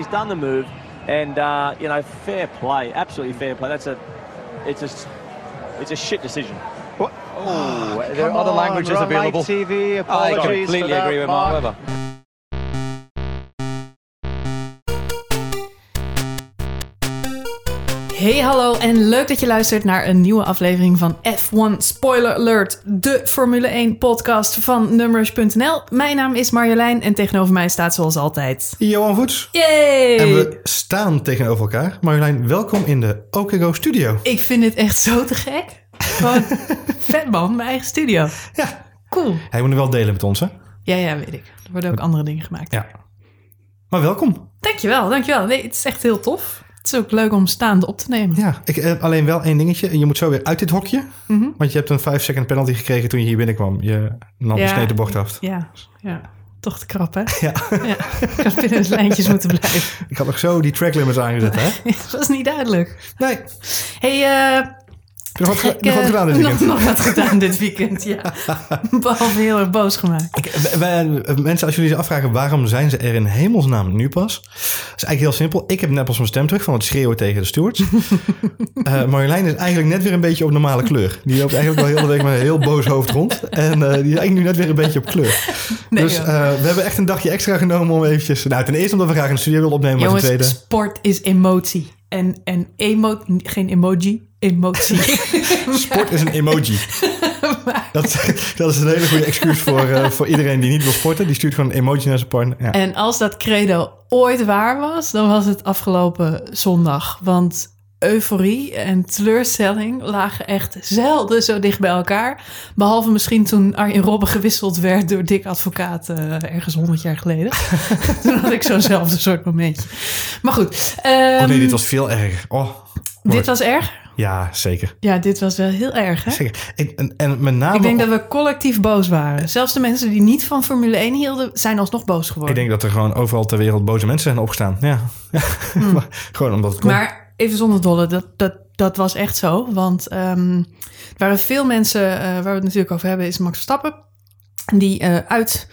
he's done the move, and uh, you know, fair play, absolutely fair play. That's a, it's a, it's a shit decision. What? Oh, there are other languages available. TV, I completely for that, agree with Mark Mark. Webber. Hey hallo en leuk dat je luistert naar een nieuwe aflevering van F1 Spoiler Alert, de Formule 1 podcast van Numbers.nl. Mijn naam is Marjolein en tegenover mij staat zoals altijd. Johan Voets. Yay! En we staan tegenover elkaar. Marjolein, welkom in de OKGO studio. Ik vind dit echt zo te gek. Gewoon vet man, mijn eigen studio. Ja, Cool. hij moet het wel delen met ons, hè? Ja, ja, weet ik. Er worden ook andere dingen gemaakt. Ja. Maar welkom. Dankjewel, dankjewel. Nee, het is echt heel tof. Het is ook leuk om staande op te nemen. Ja, ik heb alleen wel één dingetje. Je moet zo weer uit dit hokje. Want je hebt een 5 second penalty gekregen toen je hier binnenkwam. Je nam Ja. snede bocht af. Ja, ja. Toch te krap, hè? Ja. Ja. Ik had binnen de lijntjes moeten blijven. Ik had nog zo die track limits aangezet, hè? Dat was niet duidelijk. Nee. Hey, eh... Je nog wat, Ik, nog wat eh, gedaan dit weekend? Nog, nog wat gedaan dit weekend, ja. Behalve heel erg boos gemaakt. Ik, wij- wij- mensen, als jullie zich afvragen waarom zijn ze er in hemelsnaam nu pas? Dat is eigenlijk heel simpel. Ik heb net pas mijn stem terug van het schreeuwen tegen de stewards. Eh Marjolein is eigenlijk net weer een beetje op normale kleur. Die loopt eigenlijk wel heel de week met een heel boos hoofd rond. En eh, die is eigenlijk nu net weer een beetje op kleur. Nee, dus eh, we hebben echt een dagje extra genomen om eventjes... Nou, ten eerste omdat we graag de studio willen opnemen. Maar ten Jongens, tweede... sport is emotie. En, en emo geen emoji, emotie. Sport is een emoji. dat, dat is een hele goede excuus voor, eh, voor iedereen die niet wil sporten. Die stuurt gewoon een emoji naar zijn partner. Ja. En als dat credo ooit waar was, dan was het afgelopen zondag. Want euforie en teleurstelling lagen echt zelden zo dicht bij elkaar. Behalve misschien toen Arjen Robben gewisseld werd door Dick Advocaat eh, ergens honderd jaar geleden. toen had ik zo'nzelfde soort momentje. Maar goed. Oh ehm, nee, dit was veel erger. Oh, dit was erg? Ja, zeker. Ja, dit was wel heel erg, hè? zeker. Ik, en, en met name... Ik denk dat we collectief boos waren. Zelfs de mensen die niet van Formule 1 hielden, zijn alsnog boos Ik geworden. denk dat er gewoon overal ter wereld boze mensen zijn opgestaan. Ja. ja. Maar gewoon omdat het kon. Hmm. Maar even zonder dolle, dat, dat, dat was echt zo. Want ehm, er waren veel mensen, eh, waar we het natuurlijk over hebben, is Max Verstappen. Die eh, uit,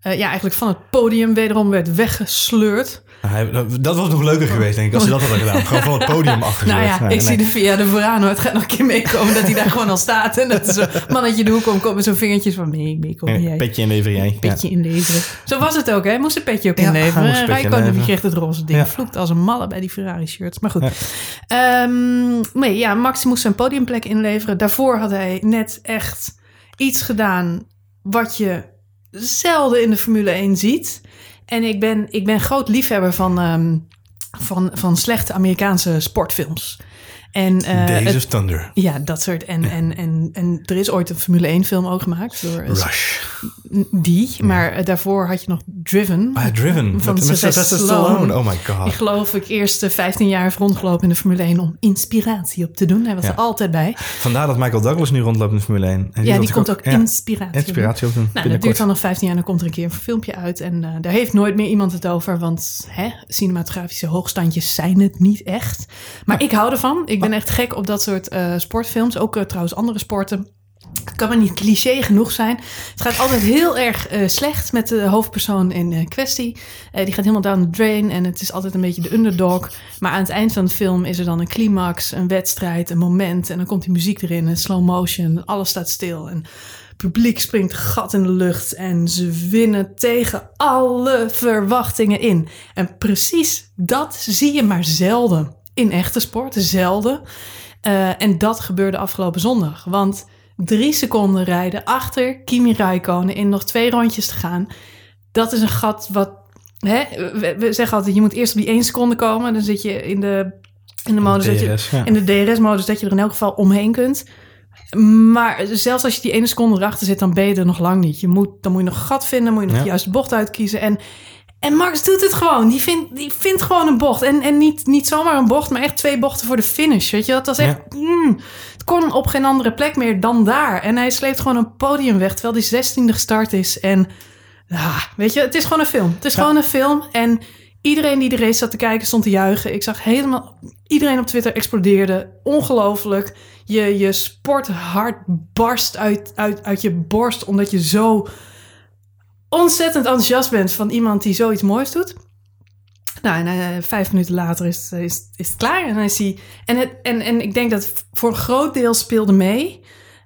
eh, ja, eigenlijk van het podium wederom werd weggesleurd. Hij- dat was nog leuker geweest, denk ik, als ze dat hadden gedaan. Gewoon van het podium afgezet. Nou ja, Nee, ik zie de via de Verano. Het gaat nog een keer meekomen dat hij daar gewoon al staat. En dat een mannetje de hoek omkomt met zo'n vingertjes van... Nee, jij. Petje in leverij. Petje inleveren. Zo was het ook, hè? Moest een petje ook Ja, hij inleveren. petje Rijkonen die inleveren. kreeg het roze ding. Ja. Vloekt als een malle bij die Ferrari-shirts. Maar goed. Ehm, nee, ja, Max moest zijn podiumplek inleveren. Daarvoor had hij net echt iets gedaan... wat je zelden in de Formule 1 ziet. En ik ben, ik ben groot liefhebber van, ehm, van, van slechte Amerikaanse sportfilms. En, eh, Days het- of Thunder. ja, dat soort. En, en, en, en er is ooit een Formule 1 film ook gemaakt door eh, Rush. die. Maar eh, daarvoor had je nog Driven. Ah, Driven. Van met, met Sylvester Stallone. Oh my god. geloof ik eerst eh, 15 jaar heeft rondgelopen in de Formule 1 om inspiratie op te doen. Hij was Ja. er altijd bij. Vandaar dat Michael Douglas nu rondloopt in de Formule 1. En ja, die komt ook inspiratie. op inspiratie op doen. Nou, dat duurt dan nog 15 jaar en dan komt er een keer een filmpje uit. En daar heeft nooit meer iemand het over, want hè, cinematografische hoogstandjes zijn het niet echt. Maar ik hou ervan. Ik ben echt gek op dat soort eh, sportfilms. Ook eh, trouwens andere sporten. Het kan maar niet cliché genoeg zijn. Het gaat altijd heel erg eh, slecht met de hoofdpersoon in kwestie. Die gaat helemaal down the drain en het is altijd een beetje de underdog. Maar aan het eind van de film is er dan een climax, een wedstrijd, een moment. En dan komt die muziek erin, en slow motion, alles staat stil. En publiek springt gat in de lucht en ze winnen tegen alle verwachtingen in. En precies dat zie je maar zelden in echte sport, zelden. Eh, en dat gebeurde afgelopen zondag. Want drie seconden rijden achter Kimi Räikkönen in nog twee rondjes te gaan. Dat is een gat wat... Hè, we, zeggen altijd, je moet eerst op die één seconde komen. Dan zit je in de, in de modus dat je, DRS, ja. in de DRS-modus dat je er in elk geval omheen kunt. Maar zelfs als je die ene seconde erachter zit, dan ben je er nog lang niet. Je moet, dan moet je nog een gat vinden, moet je nog Ja. de juiste bocht uitkiezen. En, en Max doet het gewoon. Die vindt, die vindt gewoon een bocht. En, en niet, niet zomaar een bocht, maar echt twee bochten voor de finish. Weet je, dat was echt... mm, het kon op geen andere plek meer dan daar. En hij sleept gewoon een podium weg, terwijl die 16e gestart is. En ja, weet je, het is gewoon een film. Het is gewoon een film. En iedereen die de race zat te kijken stond te juichen. Ik zag helemaal... Iedereen op Twitter explodeerde. Ongelooflijk. Je, je sporthart barst uit, uit, uit je borst... omdat je zo ontzettend enthousiast bent van iemand die zoiets moois doet. Nou, en eh, vijf minuten later is, het- is, is het klaar. En, dan is hij, en, het, en, en ik denk dat voor een groot deel speelde mee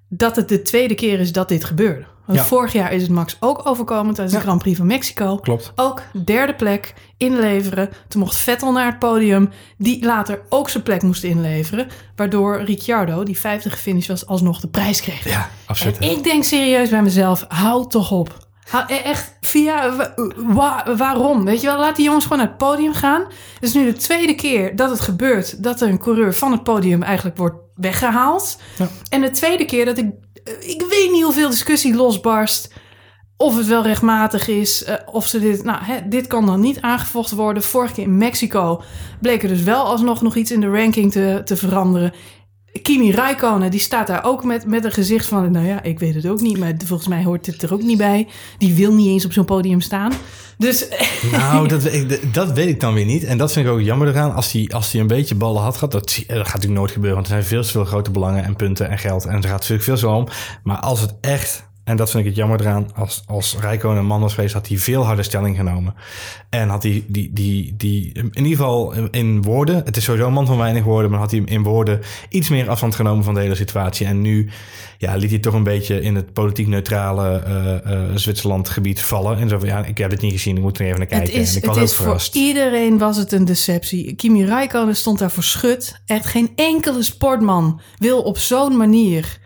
dat het de tweede keer is dat dit gebeurde. Want Ja. vorig jaar is het Max ook overkomen tijdens de. Grand Prix van Mexico. Klopt. Ook derde plek inleveren. Toen mocht Vettel naar het podium, die later ook zijn plek moest inleveren. Waardoor Ricciardo, die vijfde gefinished was, alsnog de prijs kreeg. Ja, absoluut. En ik denk serieus bij mezelf, hou toch op. E- echt, via, wa- wa- waarom? Weet je wel, laat die jongens gewoon naar het podium gaan. Het is nu de tweede keer dat het gebeurt dat er een coureur van het podium eigenlijk wordt weggehaald. Ja. En de tweede keer dat ik, ik weet niet hoeveel discussie losbarst. Of het wel rechtmatig is, eh, of ze dit, nou, hè, dit kan dan niet aangevochten worden. Vorige keer in Mexico bleek er dus wel alsnog nog iets in de ranking te, te veranderen. Kimi Räikkönen, die staat daar ook met, met een gezicht van... nou ja, ik weet het ook niet, maar volgens mij hoort dit er ook niet bij. Die wil niet eens op zo'n podium staan. Dus Nou, dat, dat weet ik dan weer niet. En dat vind ik ook jammer eraan. Als hij als een beetje ballen had gehad, dat, dat gaat natuurlijk nooit gebeuren. Want er zijn veel te veel grote belangen en punten en geld. En er gaat natuurlijk veel zo om. Maar als het echt, en dat vind ik het jammer eraan, als, als Rijko een man was geweest, had hij veel harder stelling genomen. En had hij die, die, die, in ieder geval in woorden, het is sowieso een man van weinig woorden, maar had hij in woorden iets meer afstand genomen van de hele situatie. En nu ja, liet hij toch een beetje in het politiek neutrale eh, eh, Zwitserland gebied vallen. En zo van, ja, ik heb dit niet gezien, ik moet er even naar kijken. het is, en ik het was ook is voor verrast. iedereen was het een deceptie. Kimi Räikkönen stond daar voor schut. Echt geen enkele sportman wil op zo'n manier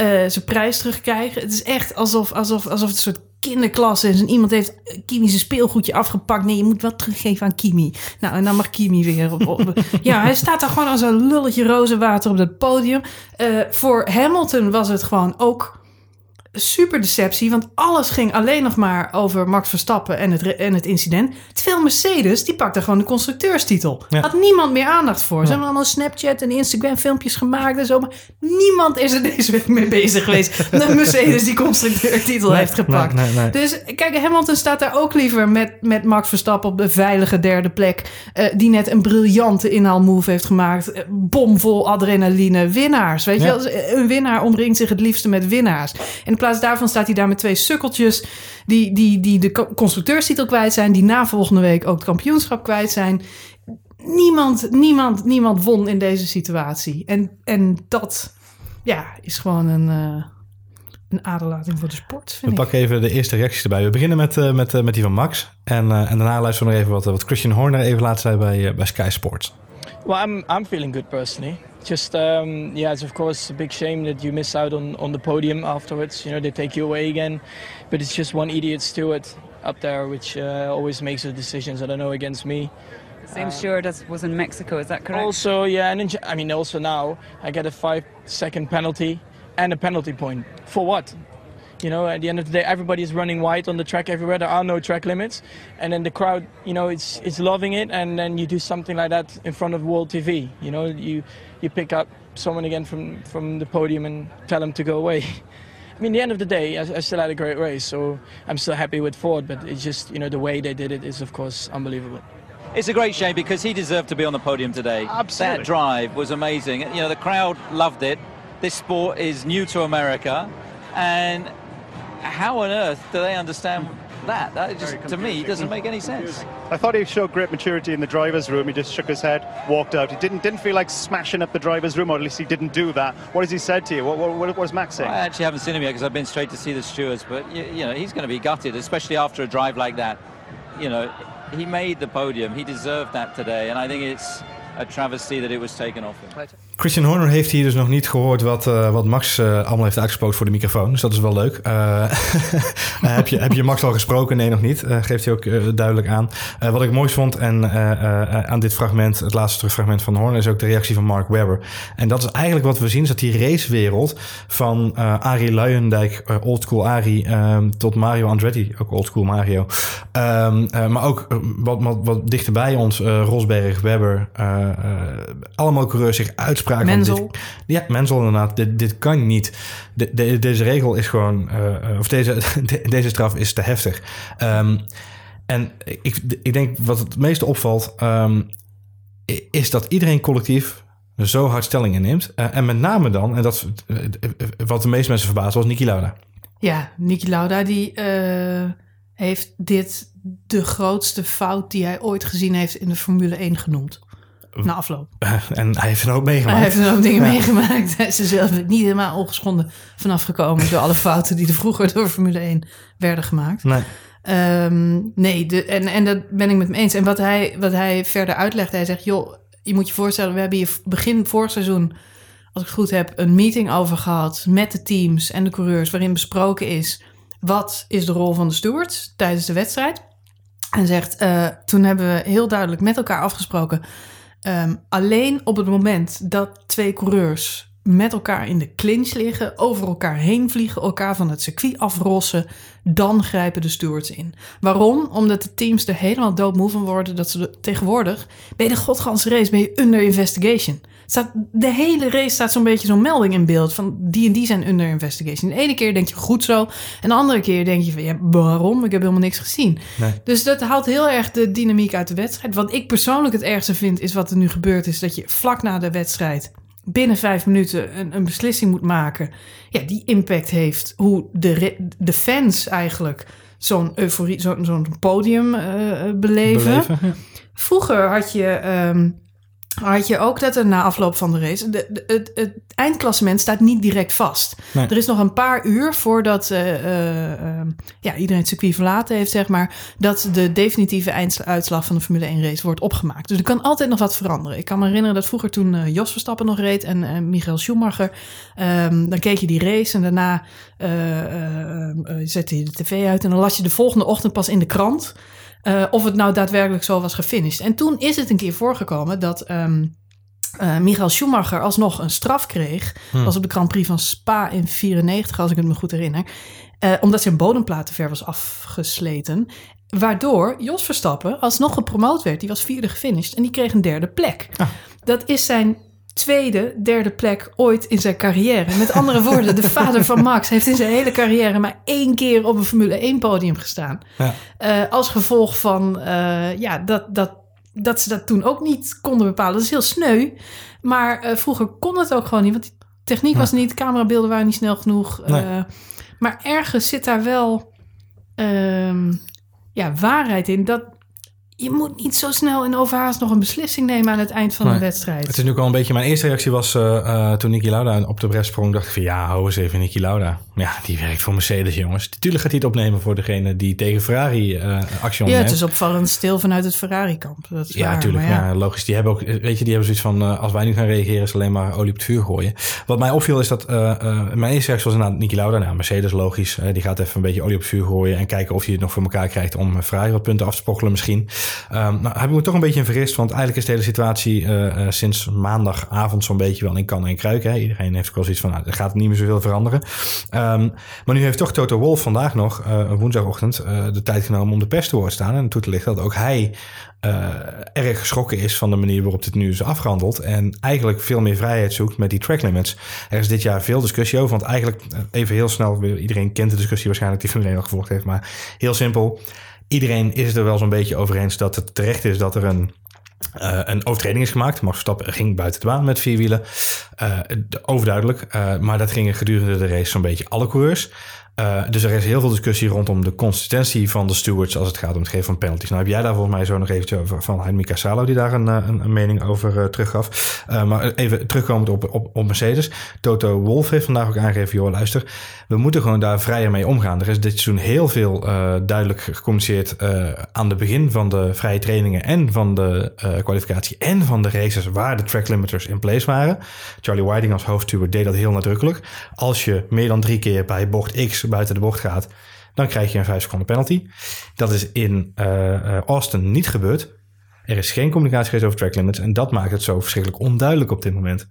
eh, zijn prijs terugkrijgen. Het is echt alsof, alsof, alsof het een soort kinderklas is. En iemand heeft Kimi zijn speelgoedje afgepakt. Nee, je moet wat teruggeven aan Kimi. Nou, en dan mag Kimi weer op. op- ja, hij staat daar gewoon als een lulletje rozenwater op dat podium. Eh, voor Hamilton was het gewoon ook super deceptie. Want alles ging alleen nog maar over Max Verstappen en het, en het incident. Terwijl Mercedes, die pakte gewoon de constructeurstitel. Ja. Had niemand meer aandacht voor. Ze hebben allemaal Snapchat en Instagram filmpjes gemaakt en zo. Maar niemand is er deze week mee bezig geweest. dat Mercedes die constructeurtitel Nee, heeft gepakt. nee, nee, nee. Dus kijk, Hamilton staat daar ook liever met, met Max Verstappen op de veilige derde plek. eh, die net een briljante inhaalmove heeft gemaakt. Eh, bomvol adrenaline. Winnaars. Weet Ja. je wel? Een winnaar omringt zich het liefste met winnaars. En plaats daarvan staat hij daar met twee sukkeltjes. Die, die, die de co- constructeurstitel kwijt zijn. Die na volgende week ook het kampioenschap kwijt zijn. Niemand, niemand, niemand won in deze situatie. En, en dat ja, is gewoon een, eh, een aderlating voor de sport, We vind ik. pakken even de eerste reacties erbij. We beginnen met, eh, met, eh, met die van Max. En, eh, en daarna luisteren we nog even wat, wat Christian Horner even laat zei bij, bij Sky Sports. Well, I'm I'm feeling good personally. Just um, yeah, it's of course a big shame that you miss out on, on the podium afterwards. You know they take you away again, but it's just one idiot steward up there which uh, always makes the decisions. I don't know against me. Same steward as was in Mexico, is that correct? Also, yeah, and in, I mean also now I get a five second penalty and a penalty point for what? You know, at the end of the day, everybody is running wide on the track everywhere. There are no track limits, and then the crowd, you know, it's it's loving it. And then you do something like that in front of world TV. You know, you you pick up someone again from from the podium and tell them to go away. I mean, the end of the day, I, I still had a great race, so I'm still happy with Ford. But it's just, you know, the way they did it is, of course, unbelievable. It's a great shame because he deserved to be on the podium today. Absolutely. That drive was amazing. You know, the crowd loved it. This sport is new to America. And how on earth do they understand that? That just, to me, doesn't make any sense. I thought he showed great maturity in the driver's room. He just shook his head, walked out. He didn't didn't feel like smashing up the driver's room, or at least he didn't do that. What has he said to you? What, what, what was Max saying? I actually haven't seen him yet because I've been straight to see the stewards. But, you, you know, he's going to be gutted, especially after a drive like that. You know, he made the podium. He deserved that today. And I think it's a travesty that it was taken off him. Christian Horner heeft hier dus nog niet gehoord wat, eh, wat Max eh, allemaal heeft uitgesproken voor de microfoon. Dus dat is wel leuk. Eh, heb, je, heb je Max al gesproken? Nee, nog niet. Geeft hij ook duidelijk aan. Wat ik mooi vond en aan dit fragment, het laatste terugfragment van Horner, is ook de reactie van Mark Webber. En dat is eigenlijk wat we zien, is dat die racewereld van Arie Luijendijk, oldschool Arie, ehm, tot Mario Andretti, ook oldschool Mario. Ehm, eh, maar ook wat, wat, wat dichterbij ons, Rosberg, Webber, allemaal coureurs zich uitspraken. Van Menzel. dit- ja, Menzel inderdaad. Dit, dit kan niet. De, de- deze regel is gewoon... eh, of deze, de- deze straf is te heftig. Ehm, en ik, ik denk wat het meeste opvalt... ehm, is dat iedereen collectief zo hard stelling inneemt. Eh, en met name dan, en dat eh, wat de meeste mensen verbaasde, was Niki Lauda. Ja, Niki Lauda die heeft dit de grootste fout die hij ooit gezien heeft in de Formule 1 genoemd. Na afloop. en hij heeft er ook meegemaakt. Hij heeft er ook dingen meegemaakt. Hij is er zelf niet helemaal ongeschonden vanaf gekomen door alle fouten die er vroeger door Formule 1 werden gemaakt. Nee. Ehm, nee, de, en, en dat ben ik met hem eens. En wat hij, wat hij verder uitlegt, hij zegt, joh, je moet je voorstellen, we hebben hier begin vorig seizoen, als ik het goed heb, een meeting over gehad met de teams en de coureurs, waarin besproken is, wat is de rol van de stewards tijdens de wedstrijd? En zegt, eh, toen hebben we heel duidelijk met elkaar afgesproken, ehm, alleen op het moment dat twee coureurs met elkaar in de clinch liggen, over elkaar heen vliegen, elkaar van het circuit afrossen, dan grijpen de stewards in. Waarom? Omdat de teams er helemaal doodmoe van worden dat ze de, tegenwoordig bij de godganse race ben je under investigation. Staat, de hele race staat zo'n beetje zo'n melding in beeld van die en die zijn under investigation. De ene keer denk je goed zo, en de andere keer denk je van ja, waarom? Ik heb helemaal niks gezien. Nee. Dus dat haalt heel erg de dynamiek uit de wedstrijd. Wat ik persoonlijk het ergste vind is wat er nu gebeurd is, dat je vlak na de wedstrijd binnen vijf minuten een, een beslissing moet maken. Ja, die impact heeft hoe de, de fans eigenlijk zo'n euforie, zo'n zo'n podium eh, beleven. Beleven, ja. Vroeger had je, ehm, had je ook dat er na afloop van de race... De, de- het, het eindklassement staat niet direct vast. Nee. Er is nog een paar uur voordat eh, eh, ehm, ja, iedereen het circuit verlaten heeft, zeg maar... dat de definitieve einduitslag van de Formule 1 race wordt opgemaakt. Dus er kan altijd nog wat veranderen. Ik kan me herinneren dat vroeger toen eh, Jos Verstappen nog reed en Michael Schumacher... ehm, dan keek je die race en daarna zette je de tv uit... en dan las je de volgende ochtend pas in de krant... eh, of het nou daadwerkelijk zo was gefinished. En toen is het een keer voorgekomen dat eh, Michael Schumacher alsnog een straf kreeg. Dat was op de Grand Prix van Spa in 94, als ik het me goed herinner. Eh, omdat zijn bodemplaat te ver was afgesleten. Waardoor Jos Verstappen alsnog gepromoot werd. Die was vierde gefinished en die kreeg een derde plek. Dat is zijn tweede, derde plek ooit in zijn carrière. Met andere woorden, de vader van Max heeft in zijn hele carrière maar één keer op een Formule 1 podium gestaan. Ja. Eh, als gevolg van eh, ja, dat, dat, dat ze dat toen ook niet konden bepalen. Dat is heel sneu. Maar eh, vroeger kon het ook gewoon niet. Want die techniek was niet, camerabeelden waren niet snel genoeg. Nee. Maar ergens zit daar wel ehm, ja, waarheid in. Dat je moet niet zo snel en overhaast nog een beslissing nemen aan het eind van Nee. een wedstrijd. Het is nu al een beetje... Mijn eerste reactie was eh, eh, toen Niki Lauda op de bres sprong. dacht ik van ja, hou eens even Niki Lauda. Ja, die werkt voor Mercedes, jongens. Natuurlijk gaat hij het opnemen voor degene die tegen Ferrari eh, actie ja, het is opvallend stil vanuit het Ferrari-kamp. Ja, natuurlijk. maar Ja. logisch. Die hebben ook, weet je, die hebben zoiets van: als wij nu gaan reageren, is alleen maar olie op het vuur gooien. Wat mij opviel is dat mijn eerste reactie was inderdaad Niki Lauda. Nou, Mercedes, logisch. die gaat even een beetje olie op het vuur gooien en kijken of hij het nog voor elkaar krijgt om Ferrari wat punten af te sprokkelen, misschien. Ehm nou, heb ik me toch een beetje in vergist, want eigenlijk is de hele situatie eh, eh, sinds maandagavond zo'n beetje wel in kan en kruik. Hè. Iedereen heeft ook wel zoiets van: nou, er gaat niet meer zoveel veranderen. Ehm, maar nu heeft toch Toto Wolff vandaag nog, eh, woensdagochtend, de tijd genomen om de pers te te staan en toe te lichten dat ook hij erg geschrokken is van de manier waarop dit nu is afgehandeld. En eigenlijk veel meer vrijheid zoekt met die track limits. Er is dit jaar veel discussie over. Want eigenlijk, even heel snel, iedereen kent de discussie waarschijnlijk die Formule 1 al gevolgd heeft. Maar heel simpel. Iedereen is er wel zo'n beetje over eens dat het terecht is dat er een eh, een overtreding is gemaakt. Max Verstappen ging buiten de baan met vier wielen. Eh, de- overduidelijk. Eh, maar dat gingen gedurende de race zo'n beetje alle coureurs. Eh, dus er is heel veel discussie rondom de consistentie van de stewards als het gaat om het geven van penalties. Nou heb jij daar volgens mij zo nog eventjes over van Heimika Salo die daar een, eh, een, een mening over eh, teruggaf. Eh, maar even terugkomend op, op, op Mercedes. Toto Wolff heeft vandaag ook aangegeven, joh luister, we moeten gewoon daar vrijer mee omgaan. Er is dit seizoen heel veel duidelijk gecommuniceerd aan het begin van de vrije trainingen en van de kwalificatie en van de races waar de track limiters in place waren. Charlie Whiting als hoofdsteward deed dat heel nadrukkelijk. Als je meer dan drie keer bij bocht X buiten de bocht gaat, dan krijg je een 5 seconden penalty. Dat is in eh, eh, Austin niet gebeurd. Er is geen communicatie geweest over track limits en dat maakt het zo verschrikkelijk onduidelijk op dit moment.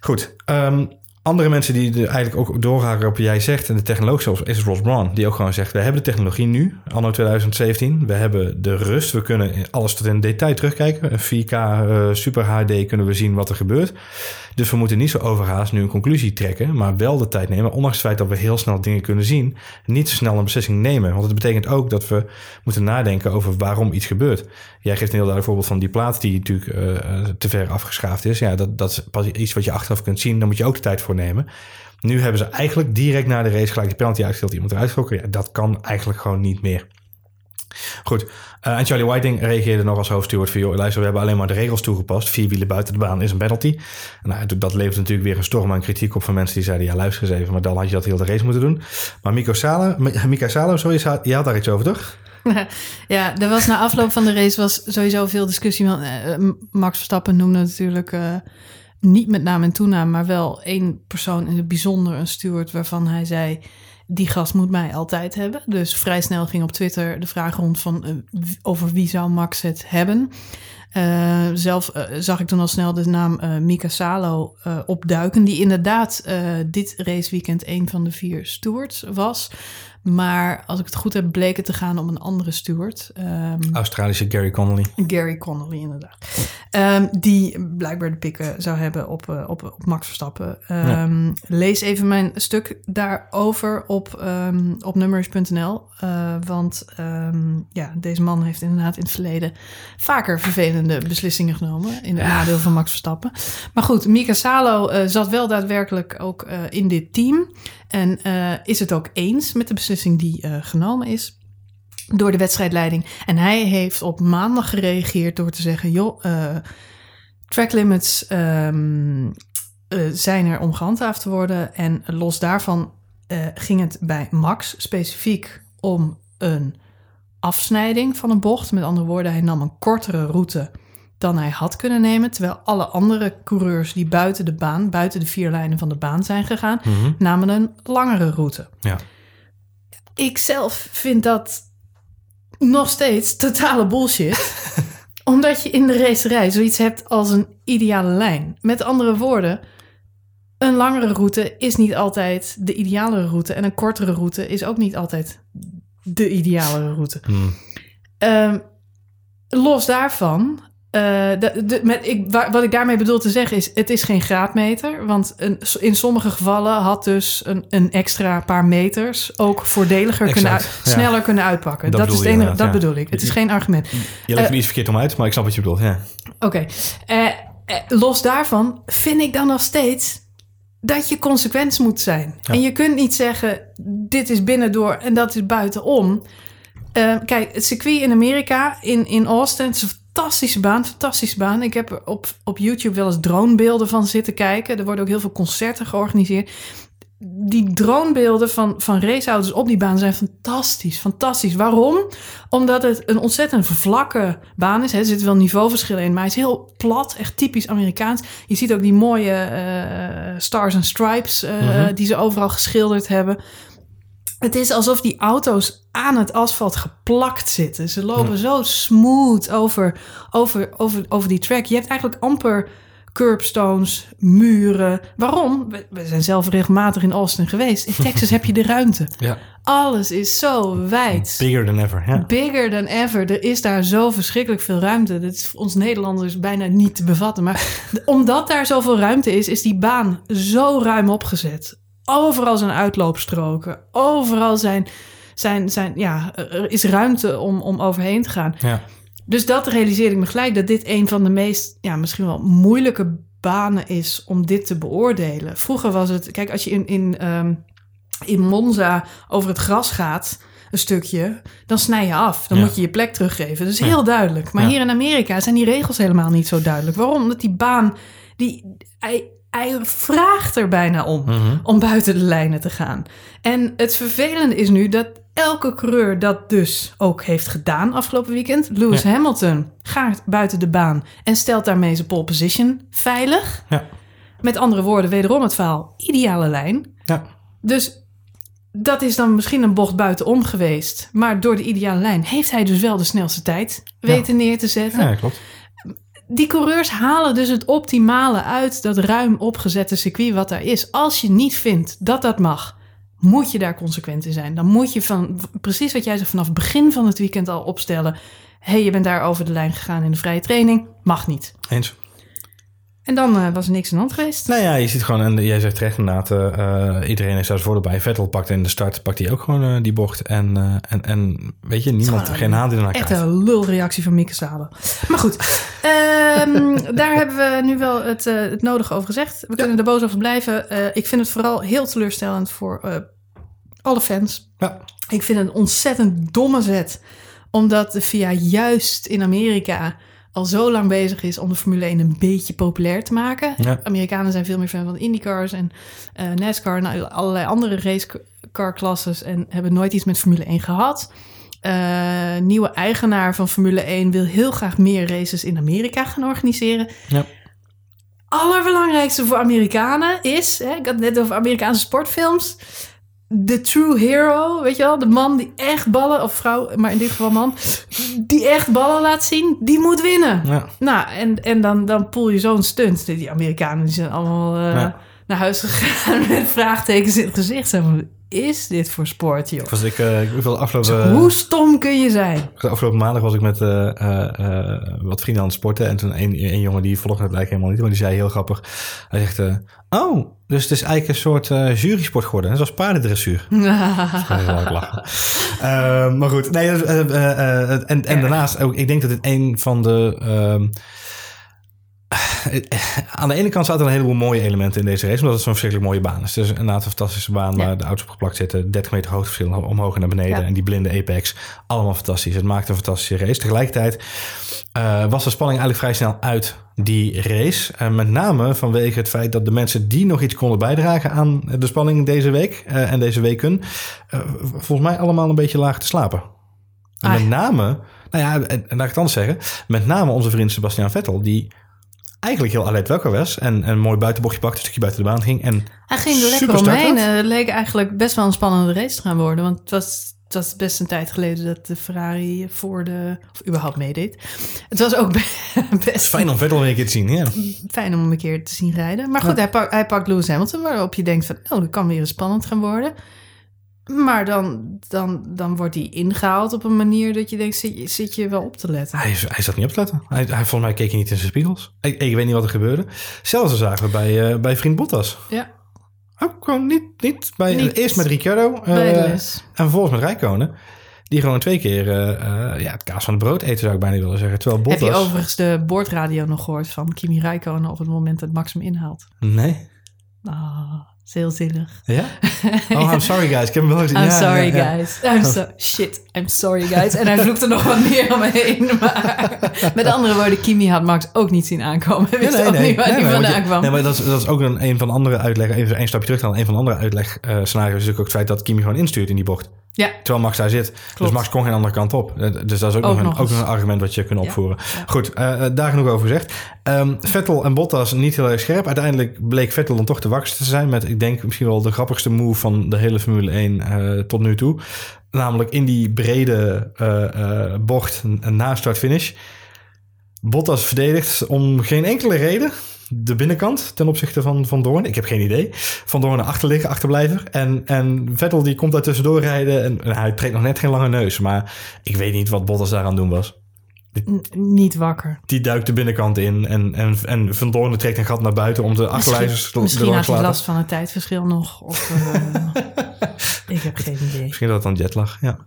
Goed, ehm, andere mensen die er eigenlijk ook doorhaken op wat jij zegt en de technologie zoals is Ross Brown, die ook gewoon zegt: we hebben de technologie nu, anno 2017, we hebben de rust, we kunnen alles tot in detail terugkijken. Een 4K eh, Super HD kunnen we zien wat er gebeurt. Dus we moeten niet zo overhaast nu een conclusie trekken, maar wel de tijd nemen, ondanks het feit dat we heel snel dingen kunnen zien, niet zo snel een beslissing nemen. Want het betekent ook dat we moeten nadenken over waarom iets gebeurt. Jij geeft een heel duidelijk voorbeeld van die plaat die natuurlijk eh, te ver afgeschaafd is. Ja, dat, dat is pas iets wat je achteraf kunt zien, daar moet je ook de tijd voor nemen. Nu hebben ze eigenlijk direct na de race gelijk die penalty uitgesteld, iemand eruit. Ja, dat kan eigenlijk gewoon niet meer. Goed. Eh, en Charlie Whiting reageerde nog als hoofdsteward van... joh, luister, we hebben alleen maar de regels toegepast. Vier wielen buiten de baan is een penalty. Nou, dat levert natuurlijk weer een storm aan kritiek op... van mensen die zeiden, ja, luister eens even... maar dan had je dat heel de race moeten doen. Maar Mika Salo, Mika Salo sorry, je had daar iets over, toch? ja, er was na afloop van de race was sowieso veel discussie. Uh, Max Verstappen noemde natuurlijk niet met naam en toenaam... maar wel één persoon in het bijzonder, een steward... waarvan hij zei die gast moet mij altijd hebben. Dus vrij snel ging op Twitter de vraag rond van uh, over wie zou Max het hebben. Uh, zelf uh, zag ik toen al snel de naam Mika Salo opduiken, die inderdaad dit raceweekend een van de vier stewards was. Maar als ik het goed heb, bleek het te gaan om een andere steward. Um, Australische Gary Connolly. Gary Connolly, inderdaad. Um, die blijkbaar de pikken zou hebben op, uh, op, op Max Verstappen. Um, ja. Lees even mijn stuk daarover op, op nummers.nl. Uh, want ja, deze man heeft inderdaad in het verleden vaker vervelende beslissingen genomen. In het ja. nadeel van Max Verstappen. Maar goed, Mika Salo uh, zat wel daadwerkelijk ook in dit team. En uh, is het ook eens met de beslissing die uh, genomen is door de wedstrijdleiding. En hij heeft op maandag gereageerd door te zeggen: joh, uh, track limits um, zijn er om gehandhaafd te worden. En los daarvan ging het bij Max specifiek om een afsnijding van een bocht. Met andere woorden, hij nam een kortere route dan hij had kunnen nemen. Terwijl alle andere coureurs die buiten de baan, buiten de vier lijnen van de baan zijn gegaan, mm -hmm. namen een langere route. Ja. Ik zelf vind dat nog steeds totale bullshit. omdat je in de racerij zoiets hebt als een ideale lijn. Met andere woorden, een langere route is niet altijd de ideale route. En een kortere route is ook niet altijd de ideale route. Mm. Um, los daarvan uh, de, de, met, ik, wat ik daarmee bedoel te zeggen is, het is geen graadmeter. Want een, in sommige gevallen had dus een, een extra paar meters ook voordeliger exact, kunnen uit, ja. sneller kunnen uitpakken. Dat, dat is het enige, dat ja. bedoel ik. Het is geen argument. Je legt uh, iets verkeerd om uit, maar ik snap wat je bedoelt. Ja. Oké. Okay. Uh, los daarvan vind ik dan nog steeds dat je consequent moet zijn. Ja. En je kunt niet zeggen, dit is binnendoor en dat is buitenom. Uh, kijk, het circuit in Amerika, in, in Austin, fantastische baan, fantastische baan. Ik heb op, op YouTube wel eens dronebeelden van zitten kijken. Er worden ook heel veel concerten georganiseerd. Die dronebeelden van, van raceauto's op die baan zijn fantastisch, fantastisch. Waarom? Omdat het een ontzettend vlakke baan is. Er zitten wel niveauverschillen in, maar hij is heel plat, echt typisch Amerikaans. Je ziet ook die mooie uh, stars and stripes uh, mm-hmm. die ze overal geschilderd hebben. Het is alsof die auto's aan het asfalt geplakt zitten. Ze lopen ja. zo smooth over, over, over, over die track. Je hebt eigenlijk amper curbstones, muren. Waarom? We, we zijn zelf regelmatig in Austin geweest. In Texas heb je de ruimte. Ja. Alles is zo wijd. Bigger than ever. Ja. Bigger than ever. Er is daar zo verschrikkelijk veel ruimte. Dat is voor ons Nederlanders bijna niet te bevatten. Maar omdat daar zoveel ruimte is, is die baan zo ruim opgezet. Overal zijn uitloopstroken. Overal zijn, zijn, zijn ja, er is ruimte om, om overheen te gaan. Ja. Dus dat realiseerde ik me gelijk dat dit een van de meest, ja, misschien wel moeilijke banen is om dit te beoordelen. Vroeger was het, kijk, als je in, in, um, in Monza over het gras gaat, een stukje, dan snij je af. Dan Ja. moet je je plek teruggeven. Dat is Ja. heel duidelijk. Maar Ja. hier in Amerika zijn die regels helemaal niet zo duidelijk. Waarom? Omdat die baan, die, hij, vraagt er bijna om Mhm. om buiten de lijnen te gaan. En het vervelende is nu dat elke coureur dat dus ook heeft gedaan afgelopen weekend. Lewis Ja. Hamilton gaat buiten de baan en stelt daarmee zijn pole position veilig. Ja. Met andere woorden, wederom het verhaal, ideale lijn. Ja. Dus dat is dan misschien een bocht buitenom geweest. Maar door de ideale lijn heeft hij dus wel de snelste tijd weten neer te zetten. ja, klopt. Die coureurs halen dus het optimale uit dat ruim opgezette circuit wat daar is. Als je niet vindt dat dat mag, moet je daar consequent in zijn. Dan moet je van, precies wat jij zegt, vanaf begin van het weekend al opstellen. Hé, hey, je bent daar over de lijn gegaan in de vrije training. Mag niet. Eens. En dan eh, was er niks aan de hand geweest. Nou ja, je ziet gewoon, en jij zegt terecht inderdaad, eh, iedereen heeft daar voordeel bij. Vettel pakt in de start, pakt hij ook gewoon die bocht. En, en, en weet je, niemand, geen haal die ernaar Echt een lulreactie van Mieke Salen. Maar goed, ehm, daar hebben we nu wel het, het nodige over gezegd. We kunnen er boos over blijven. Ik vind het vooral heel teleurstellend voor alle fans. Ja. Ik vind het een ontzettend domme zet Omdat de FIA juist in Amerika al zo lang bezig is om de Formule 1 een beetje populair te maken. Ja. Amerikanen zijn veel meer fan van IndyCars en eh, NASCAR en allerlei andere racecar-klasses en hebben nooit iets met Formule 1 gehad. Eh, nieuwe eigenaar van Formule 1 wil heel graag meer races in Amerika gaan organiseren. Ja. Allerbelangrijkste voor Amerikanen is, hè, ik had het net over Amerikaanse sportfilms, de true hero, weet je wel, de man die echt ballen, of vrouw, maar in dit geval man, die echt ballen laat zien, die moet winnen. Ja. Nou, en, en dan, dan poel je zo'n stunt. Die Amerikanen die zijn allemaal eh, Ja. naar huis gegaan met vraagtekens in het gezicht. Zo van, is dit voor sport, joh? Was ik, eh, ik afgelopen, Hoe stom kun je zijn? de afgelopen maandag was ik met eh, eh, wat vrienden aan het sporten. En toen een, een jongen die volgde het lijkt helemaal niet. Maar die zei heel grappig. Hij zegt, oh, dus het is eigenlijk een soort eh jurysport geworden. Net zoals paardendressuur. Hard lachen. Eh, maar goed, nee, eh, en, en daarnaast ook, ik denk dat dit een van de. aan de ene kant zaten er een heleboel mooie elementen in deze race, omdat het zo'n verschrikkelijk mooie baan is. Dus inderdaad een fantastische baan Ja. waar de auto's op geplakt zitten, 30 meter hoogteverschil omhoog en naar beneden Ja. en die blinde apex, allemaal fantastisch. Het maakt een fantastische race. Tegelijkertijd eh, was de spanning eigenlijk vrij snel uit die race. Met name vanwege het feit dat de mensen die nog iets konden bijdragen aan de spanning deze week eh, en deze weken, eh, volgens mij allemaal een beetje laag te slapen. En Ah, met name, nou ja, en, en laat ik het anders zeggen, met name onze vriend Sebastian Vettel, die eigenlijk heel alert welkom was en en een mooi buitenbochtje pakte, een stukje buiten de baan ging. En Hij ging er lekker omheen. Eh, Het leek eigenlijk best wel een spannende race te gaan worden. Want het was, het was best een tijd geleden dat de Ferrari voor de... of überhaupt meedeed. Het was ook be- best fijn om Vettel weer een keer te zien. Ja. fijn om hem een keer te zien rijden. Maar goed, hij, pak, hij pakt Lewis Hamilton, waarop je denkt van... oh, dat kan weer spannend gaan worden. Maar dan, dan, dan wordt hij ingehaald op een manier dat je denkt... zit, je- zit je wel op te letten? Hij, hij zat niet op te letten. Hij, hij, volgens mij keek hij niet in zijn spiegels. Ik, ik weet niet wat er gebeurde. Zelfs zagen we bij, eh, bij vriend Bottas. Ja, Ook gewoon niet, niet bij, Niet. eerst met Ricciardo les. en vervolgens met Rijkonen. Die gewoon twee keer eh, ja, het kaas van het brood eten zou ik bijna willen zeggen. Terwijl Heb Bottas... je overigens de boordradio nog gehoord van Kimi Räikkönen... op het moment dat Max hem inhaalt? Nee. Ah, is heel zielig. Ja? Oh, I'm sorry guys. Ik heb hem wel gezien. I'm Ja, sorry, ja, ja. guys. I'm so shit. I'm sorry, guys. En hij vloekt er nog wat meer omheen. Maar met andere woorden, Kimi had Max ook niet zien aankomen. Wist Ja, ook niet waar nee, hij vandaan kwam. Nee, maar dat is, dat is ook een, een van de andere uitleggen. Even een stapje terug dan. Een van de andere uitleg scenario's is natuurlijk ook het feit dat Kimi gewoon instuurt in die bocht. ja, Terwijl Max daar zit. Dus Max kon geen andere kant op. Eh, Dus dat is ook, Ook nog, een, ook een argument wat je kunt opvoeren. Goed, eh, eh, daar genoeg over gezegd. Ehm, Vettel en Bottas niet heel erg scherp. Uiteindelijk bleek Vettel dan toch de wakkerste te zijn. Met, ik denk, misschien wel de grappigste move van de hele Formule 1 eh, tot nu toe. Namelijk in die brede eh, bocht na start-finish. Bottas verdedigt om geen enkele reden de binnenkant ten opzichte van Van Doorn. Ik heb geen idee. Van Doorn naar achter liggen, achterblijver. En, en Vettel die komt daar tussendoor rijden. En, en hij trekt nog net geen lange neus. Maar ik weet niet wat Bottas daar aan het doen was. Niet wakker. Die duikt de binnenkant in. En, en, en Van Doorn trekt een gat naar buiten om de achterblijvers te Misschien had hij last van het tijdverschil nog. Of, eh, ik heb geen idee. Misschien dat het dan jetlag, ja.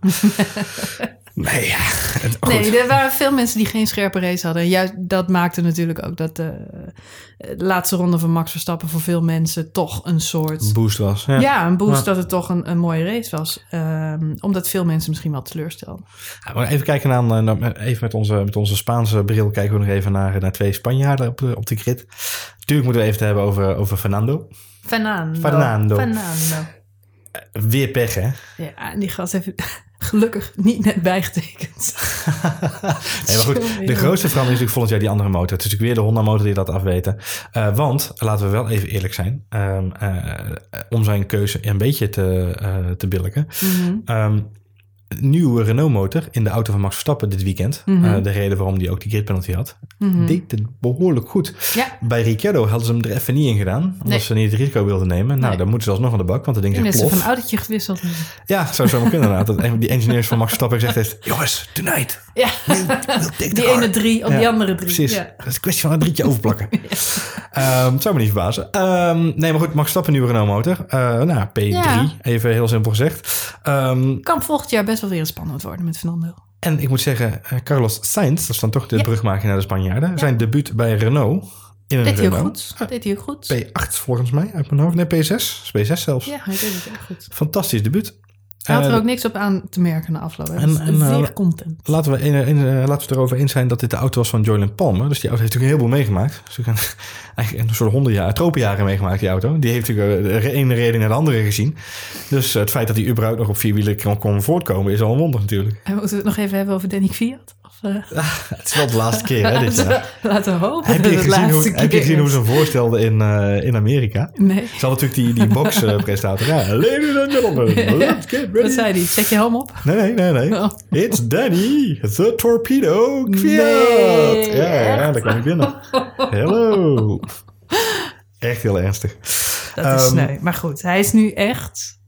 nee, ja. Het. Nee, er waren veel mensen die geen scherpe race hadden. En juist dat maakte natuurlijk ook dat de, de laatste ronde van Max Verstappen voor veel mensen toch een soort... Boost was. Ja. Ja, een boost Ja. dat het toch een, een mooie race was. Ehm, omdat veel mensen misschien wel teleurstelden. Ja, maar even kijken naar, naar- naar- even met onze, met onze Spaanse bril kijken we nog even naar, naar twee Spanjaarden op de, op de grid. Natuurlijk moeten we even het hebben over, over Fernando. Fernando. Fernando. Fernando. Weer pech, hè? Ja, die gast heeft gelukkig niet net bijgetekend. Nee, maar goed, de grootste verandering is natuurlijk volgend jaar die andere motor. Het is natuurlijk weer de Honda-motor die dat afweten. Eh, want, laten we wel even eerlijk zijn, ehm, eh, om zijn keuze een beetje te, eh, te billijken. Mhm. Ehm, nieuwe Renault-motor in de auto van Max Verstappen dit weekend. Mhm. Eh, de reden waarom die ook die grid penalty had. Mhm. Deed het behoorlijk goed. Ja, Bij Ricciardo hadden ze hem er even niet in gedaan. Omdat Nee. ze niet het risico wilden nemen. Nou, Nee. dan moeten ze alsnog aan de bak, want dat ding ik ben ze van autootje gewisseld. Ja, zou zo maar kunnen inderdaad. Dat een die engineers van Max Verstappen gezegd heeft... Jongens, tonight, Ja, we'll die car." ene drie op Ja, die andere drie. Precies. Ja. Dat is een kwestie van een drietje overplakken. Het zou me niet verbazen. Ehm, nee, maar goed, Max Verstappen nieuwe Renault motor. Eh, nou, P3, Ja. even heel simpel gezegd. Ehm, Kan volgend jaar best wel weer spannend worden met Fernando. en ik moet zeggen, eh, Carlos Sainz, dat is dan toch de Ja. brugmaker naar de Spanjaarden. Zijn debuut bij Renault in een Deed Renault. goed. Deed hij ook goed. P8 volgens mij, uit mijn hoofd. Nee, P6. P6 zelfs. Ja, hij deed het echt goed. Fantastisch debuut. Hij had er Eh, ook niks op aan te merken na afloop. En- en, eh, zeer content. Laten we, in, in, eh, laten we het erover eens zijn dat dit de auto was van Joyland Palmer. Dus die auto heeft natuurlijk heel veel meegemaakt. Dus heb eigenlijk een soort hondenjaren, tropenjaren meegemaakt, die auto. Die heeft natuurlijk de ene reden naar de andere gezien. Dus het feit dat hij überhaupt nog op vier wielen kon, kon voortkomen is al een wonder natuurlijk. En moeten we het nog even hebben over Danny Kvyat? Eh, Het is wel de laatste keer, hè, dit jaar. Laten we hopen Heb je, het gezien hoe, heb je gezien hoe ze hem voorstelden in, eh, in Amerika? Nee. Ze hadden natuurlijk die, die box-presentator. ja, ladies and gentlemen, let's get ready. Wat zei hij? Zet je helm op? Nee, nee, nee, nee. Oh. It's Danny, the torpedo Kvyat. Nee, ja, ja, daar kwam ik binnen. Hello. Echt heel ernstig. Dat is Ehm, sneu. Maar goed, hij is nu echt,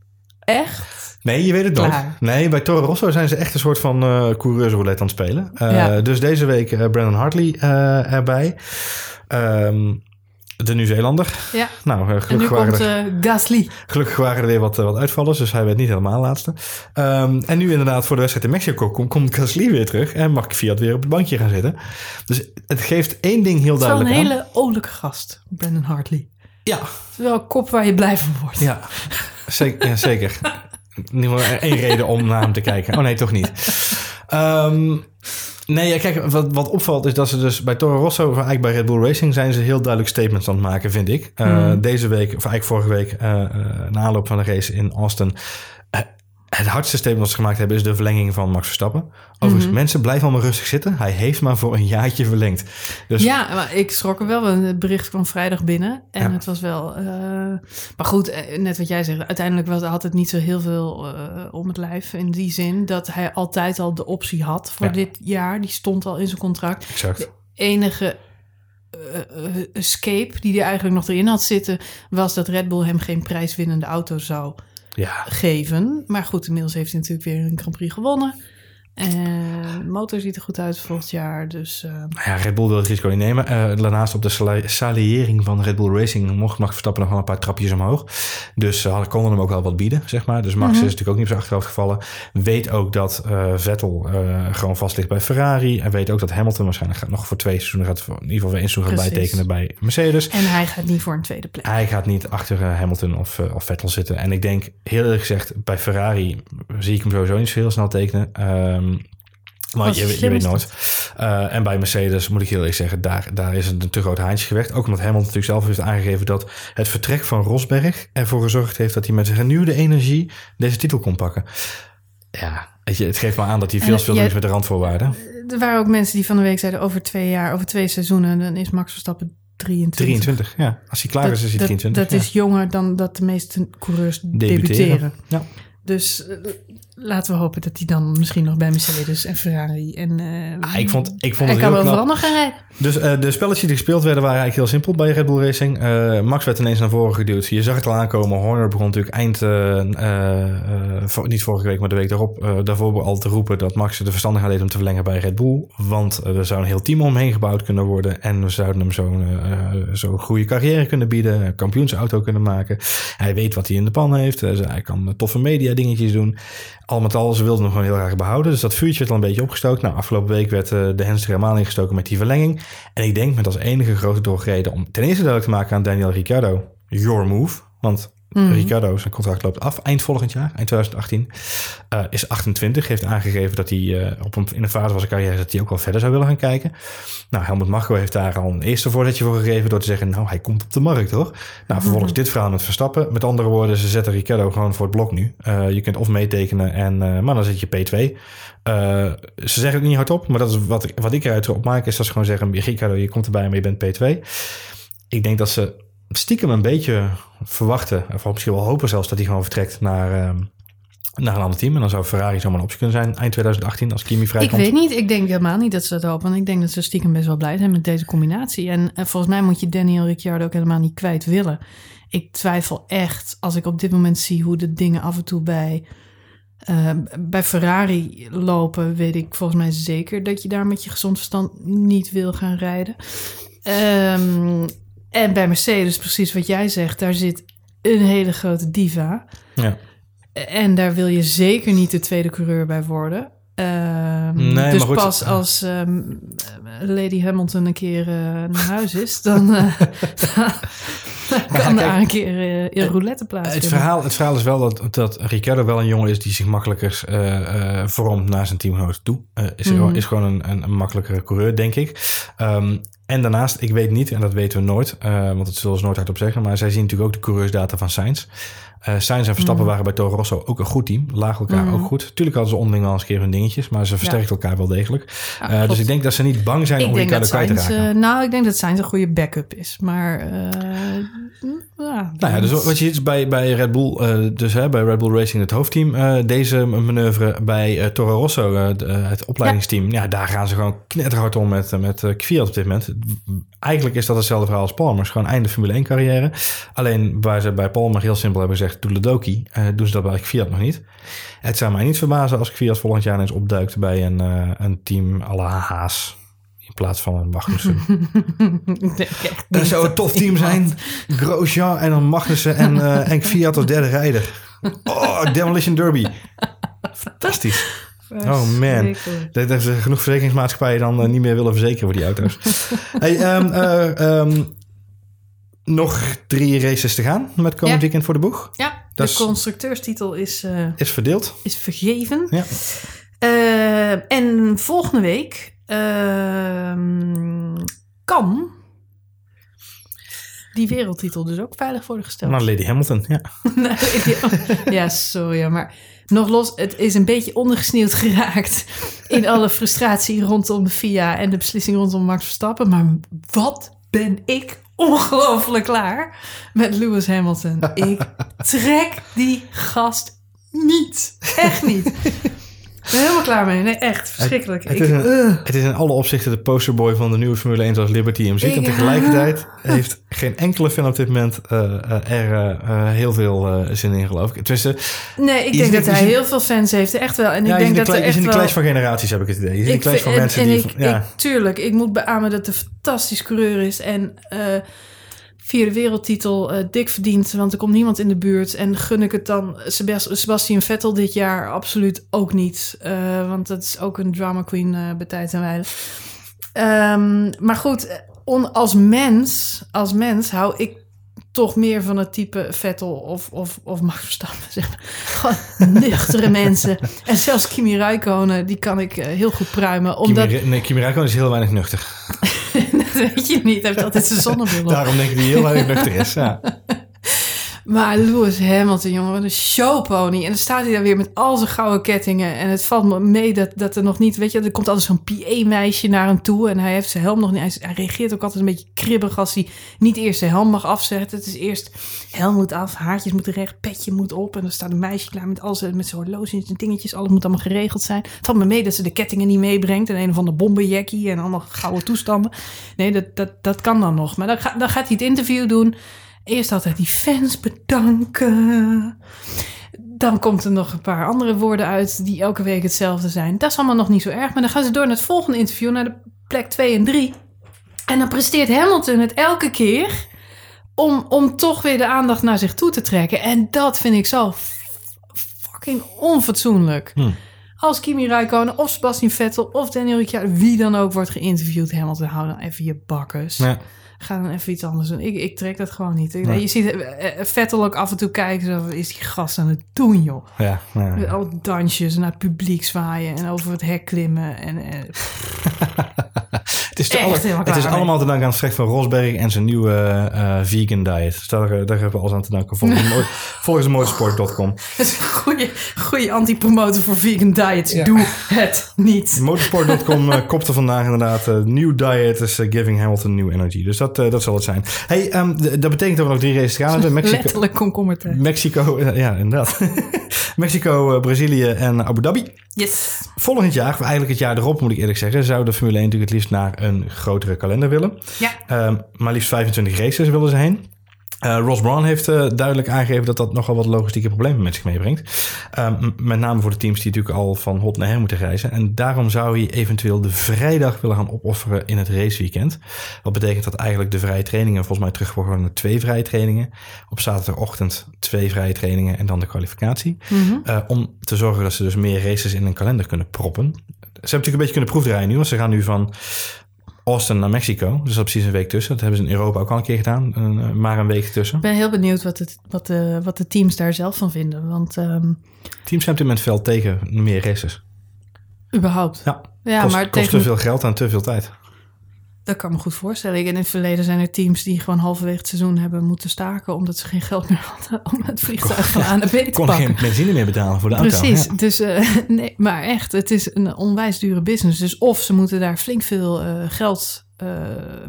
echt... Nee, je weet het. Klaar. Nee, bij Toro Rosso zijn ze echt een soort van eh coureursroulette aan het spelen. Eh, Ja. Dus deze week eh, Brandon Hartley erbij. Ehm, de Nieuw-Zeelander. Ja. Nou, eh, En nu gelukkig, waren komt er, Gasly. gelukkig waren er weer wat, wat uitvallers, dus hij werd niet helemaal laatste. Ehm, en nu inderdaad voor de wedstrijd in Mexico komt, komt Gasly weer terug en mag Fiat weer op het bankje gaan zitten. Dus het geeft één ding heel Het is wel een duidelijk aan. hele olijke gast, Brandon Hartley. Ja, Het is wel een kop waar je blij van wordt. Ja, zeker. Ja, zeker. Geval één reden om naar hem te kijken. Oh nee, toch niet. Ehm, nee, ja, kijk, wat, wat opvalt is dat ze dus bij Toro Rosso... of eigenlijk bij Red Bull Racing... zijn ze heel duidelijk statements aan het maken, vind ik. Eh, Mhm. Deze week, of eigenlijk vorige week... eh, na aanloop van de race in Austin... het hardste statement dat ze gemaakt hebben... is de verlenging van Max Verstappen. Overigens, Mhm. mensen, blijf allemaal rustig zitten. Hij heeft maar voor een jaartje verlengd. Dus Ja, maar ik schrok er wel. Het bericht kwam vrijdag binnen. En Ja. het was wel... eh, maar goed, eh, net wat jij zegt. Uiteindelijk was, had het niet zo heel veel eh, om het lijf. In die zin dat hij altijd al de optie had voor Ja. dit jaar. Die stond al in zijn contract. exact. enige eh, eh, escape die hij eigenlijk nog erin had zitten... was dat Red Bull hem geen prijswinnende auto zou Ja, geven. Maar goed, inmiddels heeft hij natuurlijk weer een Grand Prix gewonnen. En motor ziet er goed uit volgend jaar. Dus eh, Nou ja, Red Bull wil het risico niet nemen. Eh, daarnaast op de sali- saliëring van Red Bull Racing mocht Max Verstappen nog wel een paar trapjes omhoog. Dus ze hadden konden hem ook wel wat bieden, zeg maar. Dus Max Mhm. is natuurlijk ook niet op zijn achterhoofd gevallen. Weet ook dat Vettel gewoon vast ligt bij Ferrari. En weet ook dat Hamilton waarschijnlijk nog voor twee seizoenen, gaat, in ieder geval weer één seizoen gaat bijtekenen bij Mercedes. en hij gaat niet voor een tweede plek. Hij gaat niet achter Hamilton of, of Vettel zitten. En ik denk, heel eerlijk gezegd, bij Ferrari zie ik hem sowieso niet zo heel snel tekenen. Ehm maar je, je weet nooit. Eh, en bij Mercedes moet ik heel eerlijk zeggen, daar, daar is het een te groot haantje geweest. Ook omdat Hamilton natuurlijk zelf heeft aangegeven dat het vertrek van Rosberg ervoor gezorgd heeft dat hij met genuwde energie deze titel kon pakken. Ja, het geeft maar aan dat hij veel doet met de randvoorwaarden. Er waren ook mensen die van de week zeiden... over twee jaar, over twee seizoenen... dan is Max Verstappen 23. 23, ja. Als hij klaar is, is hij dat, 23. Dat ja. is jonger dan dat de meeste coureurs debuteren. Debuteren. Ja. Dus eh, laten we hopen dat hij dan misschien nog bij Mercedes en Ferrari en... eh, Ah, ik vond, ik vond hij het kan heel knap. overal nog gaan rijden. Dus eh, de spelletjes die gespeeld werden waren eigenlijk heel simpel bij Red Bull Racing. Eh, Max werd ineens naar voren geduwd. Je zag het al aankomen. Horner begon natuurlijk eind, eh, eh, eh, voor- niet vorige week, maar de week daarop, eh, daarvoor al te roepen dat Max de verstandigheid deed om te verlengen bij Red Bull. Want er zou een heel team omheen gebouwd kunnen worden. En we zouden hem zo'n eh, zo'n goede carrière kunnen bieden. Een kampioensauto kunnen maken. Hij weet wat hij in de pan heeft. Hij kan toffe media dingetjes doen. Al met al, ze wilden hem gewoon heel graag behouden. Dus dat vuurtje werd al een beetje opgestookt. Nou, afgelopen week werd eh, de hens er helemaal ingestoken met die verlenging. En ik denk met als enige grote doorgereden om ten eerste duidelijk te maken aan Daniel Ricciardo, your move. Want Mhm. Ricciardo, zijn contract loopt af eind volgend jaar, eind 2018. Eh, is 28, heeft aangegeven dat hij eh, op een, in een fase van zijn carrière dat hij ook wel verder zou willen gaan kijken. Nou, Helmut Marko heeft daar al een eerste voorzetje voor gegeven door te zeggen, nou, hij komt op de markt hoor. Nou, vervolgens dit verhaal met Verstappen. Met andere woorden, ze zetten Ricciardo gewoon voor het blok nu. Eh, je kunt of meetekenen, en, maar dan zit je P2. Eh, ze zeggen het niet hardop, maar dat is wat, ik- wat ik eruit opmaak, is dat ze gewoon zeggen, Ricciardo, je komt erbij, maar je bent P2. Ik denk dat ze stiekem een beetje verwachten, of misschien wel hopen zelfs, dat hij gewoon vertrekt naar, ehm, naar een ander team. En dan zou Ferrari zomaar een optie kunnen zijn eind 2018 als Kimi Ik vrijkomt. weet niet. Ik denk helemaal niet dat ze dat hopen. Want ik denk dat ze stiekem best wel blij zijn met deze combinatie. En eh, volgens mij moet je Daniel Ricciardo ook helemaal niet kwijt willen. Ik twijfel echt, als ik op dit moment zie hoe de dingen af en toe bij, eh, bij Ferrari lopen, weet ik volgens mij zeker dat je daar met je gezond verstand niet wil gaan rijden. Ehm, en bij Mercedes, precies wat jij zegt, daar zit een hele grote diva. Ja. En daar wil je zeker niet de tweede coureur bij worden. Ehm, Nee, dus maar goed. pas als ehm, Lady Hamilton een keer eh, naar huis is, dan, eh, kan daar een keer uh, in roulette plaatsvinden. Het verhaal, het verhaal is wel dat, dat Ricciardo wel een jongen is die zich makkelijker uh, uh, vormt naar zijn teamgenoot toe. is, mm. is gewoon een, een, een, makkelijkere coureur, denk ik. Um, en daarnaast, ik weet niet, en dat weten we nooit, want het zullen ze nooit hardop zeggen, maar zij zien natuurlijk ook de coureursdata van Sainz. Uh, Sainz en Verstappen mm. waren bij Toro Rosso ook een goed team. Lagen elkaar mm. ook goed. Tuurlijk hadden ze onderling al eens keer hun dingetjes, maar ze versterkten elkaar wel degelijk. Ja, uh, dus ik denk dat ze niet bang zijn ik om Ricardo kwijt te raken. Uh, nou, ik denk dat Sainz een goede backup is. Maar ja, nou ja, dus wat je ziet bij, bij Red Bull, dus hè, bij Red Bull Racing het hoofdteam, deze manoeuvre bij Toro Rosso, het opleidingsteam, ja. ja. daar gaan ze gewoon knetterhard om met, met Kvyat op dit moment. Eigenlijk is dat hetzelfde verhaal als Palmer. gewoon einde Formule 1 carrière. Alleen waar ze bij Palmer heel simpel hebben gezegd, Toeledoki, uh, doen ze dat bij Fiat nog niet. Het zou mij niet verbazen als Fiat volgend jaar eens opduikt bij een, uh, een team à la Haas. In plaats van een Magnussen. dat zou een tof team zijn. Grosjean en dan Magnussen en, uh, en Fiat als derde rijder. Oh, Demolition Derby. Fantastisch. Oh man, dat er genoeg verzekeringsmaatschappijen dan uh, niet meer willen verzekeren voor die auto's. hey, um, uh, um, nog drie races te gaan met komend ja. weekend voor de boeg. Ja, de is, constructeurstitel is, uh, is verdeeld. Is vergeven. Ja. En volgende week uh, kan die wereldtitel dus ook veilig worden gesteld. Maar Lady Hamilton, ja. ja, sorry, maar nog los, het is een beetje ondergesneeuwd geraakt in alle frustratie rondom de FIA en de beslissing rondom Max Verstappen. Maar wat ben ik ongelooflijk klaar met Lewis Hamilton. Ik trek die gast niet. Echt niet. Ik ben helemaal klaar mee. Nee, echt. Verschrikkelijk. Het, het, is, een, het is, in alle opzichten de posterboy van de nieuwe Formule 1 zoals Liberty hem ziet. En tegelijkertijd heeft geen enkele fan op dit moment uh, er uh, heel veel zin in, geloof ik. Tussen, nee, ik denk dat hij heel veel fans heeft. Echt wel. En ik denk dat er echt is in de clash van generaties, heb ik het idee. Is in de clash van mensen en die... Ik, van, ja. ik, tuurlijk, ik moet beamen dat het een fantastisch coureur is. En vierde wereldtitel uh, dik verdiend, want er komt niemand in de buurt. En gun ik het dan Sebastian Vettel dit jaar absoluut ook niet. Uh, want dat is ook een drama queen uh, bij tijd en wijle. Um, maar goed, on, als mens, als mens hou ik toch meer van het type Vettel of, of, of Max Verstappen. Zeg maar. Gewoon nuchtere mensen. En zelfs Kimi Räikkönen, die kan ik heel goed pruimen. Omdat... Kimi, nee, Kimi Räikkönen is heel weinig nuchter. dat weet je niet. Hij heeft altijd zijn zonnebril op. Daarom denk ik dat hij heel weinig nuchter is, ja. Maar Lewis Hamilton, jongen, wat een showpony. En dan staat hij daar weer met al zijn gouden kettingen. En het valt me mee dat, dat er nog niet... Weet je, er komt altijd zo'n PA-meisje naar hem toe. En hij heeft zijn helm nog niet... Hij, reageert ook altijd een beetje kribbig als hij niet eerst zijn helm mag afzetten. Het is eerst helm moet af, haartjes moeten recht, petje moet op. En dan staat een meisje klaar met, al zijn, met zijn horloges en dingetjes. Alles moet allemaal geregeld zijn. Het valt me mee dat ze de kettingen niet meebrengt. En een of andere bombenjackie en allemaal gouden toestanden. Nee, dat, dat, dat kan dan nog. Maar dan, dan gaat hij het interview doen... Eerst altijd die fans bedanken. Dan komt er nog een paar andere woorden uit die elke week hetzelfde zijn. Dat is allemaal nog niet zo erg. Maar dan gaan ze door naar het volgende interview, naar de plek 2 en 3. En dan presteert Hamilton het elke keer om, om toch weer de aandacht naar zich toe te trekken. En dat vind ik zo fucking onfatsoenlijk. Hm. Als Kimi Räikkönen of Sebastian Vettel of Daniel Ricciardo, wie dan ook wordt geïnterviewd, Hamilton, hou dan even je bakkes. Ja ga dan even iets anders doen. Ik, ik trek dat gewoon niet. Nee. Je ziet eh, eh, Vettel ook af en toe kijken, zo, is die gast aan het doen, joh. Ja, ja, ja. Al dansjes naar het publiek zwaaien en over het hek klimmen. En, en het is, alle, het is allemaal te danken aan Frank van Rosberg en zijn nieuwe uh, vegan diet. Dus daar, daar hebben we alles aan te danken. Volgens, volgens motorsport.com. Dat is een goede, goede anti-promotor voor vegan diets. Doe het niet. Motorsport.com uh, kopte vandaag inderdaad... Uh, new diet is giving Hamilton new energy. Dus dat, dat zal het zijn. Hey, um, dat betekent dat we nog drie races gaan hebben. Mexico, Letterlijk komkommertijd. Mexico, ja inderdaad. Mexico, Brazilië en Abu Dhabi. Yes. Volgend jaar, of eigenlijk het jaar erop moet ik eerlijk zeggen, zou de Formule 1 natuurlijk het liefst naar een grotere kalender willen. Ja. Um, maar liefst 25 races willen ze heen. Uh, Ross Brown heeft uh, duidelijk aangegeven dat dat nogal wat logistieke problemen met zich meebrengt. Uh, met name voor de teams die natuurlijk al van hot naar her moeten reizen. En daarom zou hij eventueel de vrijdag willen gaan opofferen in het raceweekend. Wat betekent dat eigenlijk de vrije trainingen volgens mij terug worden naar twee vrije trainingen. Op zaterdagochtend twee vrije trainingen en dan de kwalificatie. Mm -hmm. om te zorgen dat ze dus meer races in een kalender kunnen proppen. Ze hebben natuurlijk een beetje kunnen proefdraaien nu, want ze gaan nu van Austin naar Mexico. Dus dat is precies een week tussen. Dat hebben ze in Europa ook al een keer gedaan. Een, eh, maar een week tussen. Ik ben heel benieuwd wat, het, wat, de, wat de teams daar zelf van vinden. Want ehm, Teams zijn op dit moment veel tegen meer races. überhaupt. Ja, Ja, kost, maar kost tegen, te veel geld en te veel tijd. Dat kan me goed voorstellen. Ik- In het verleden zijn er teams die gewoon halverwege het seizoen hebben moeten staken... omdat ze geen geld meer hadden om het vliegtuig van A naar B te Kon pakken. geen benzine meer betalen voor de auto. Precies, Ja. dus eh, nee, maar echt, het is een onwijs dure business. Dus of ze moeten daar flink veel eh, geld eh,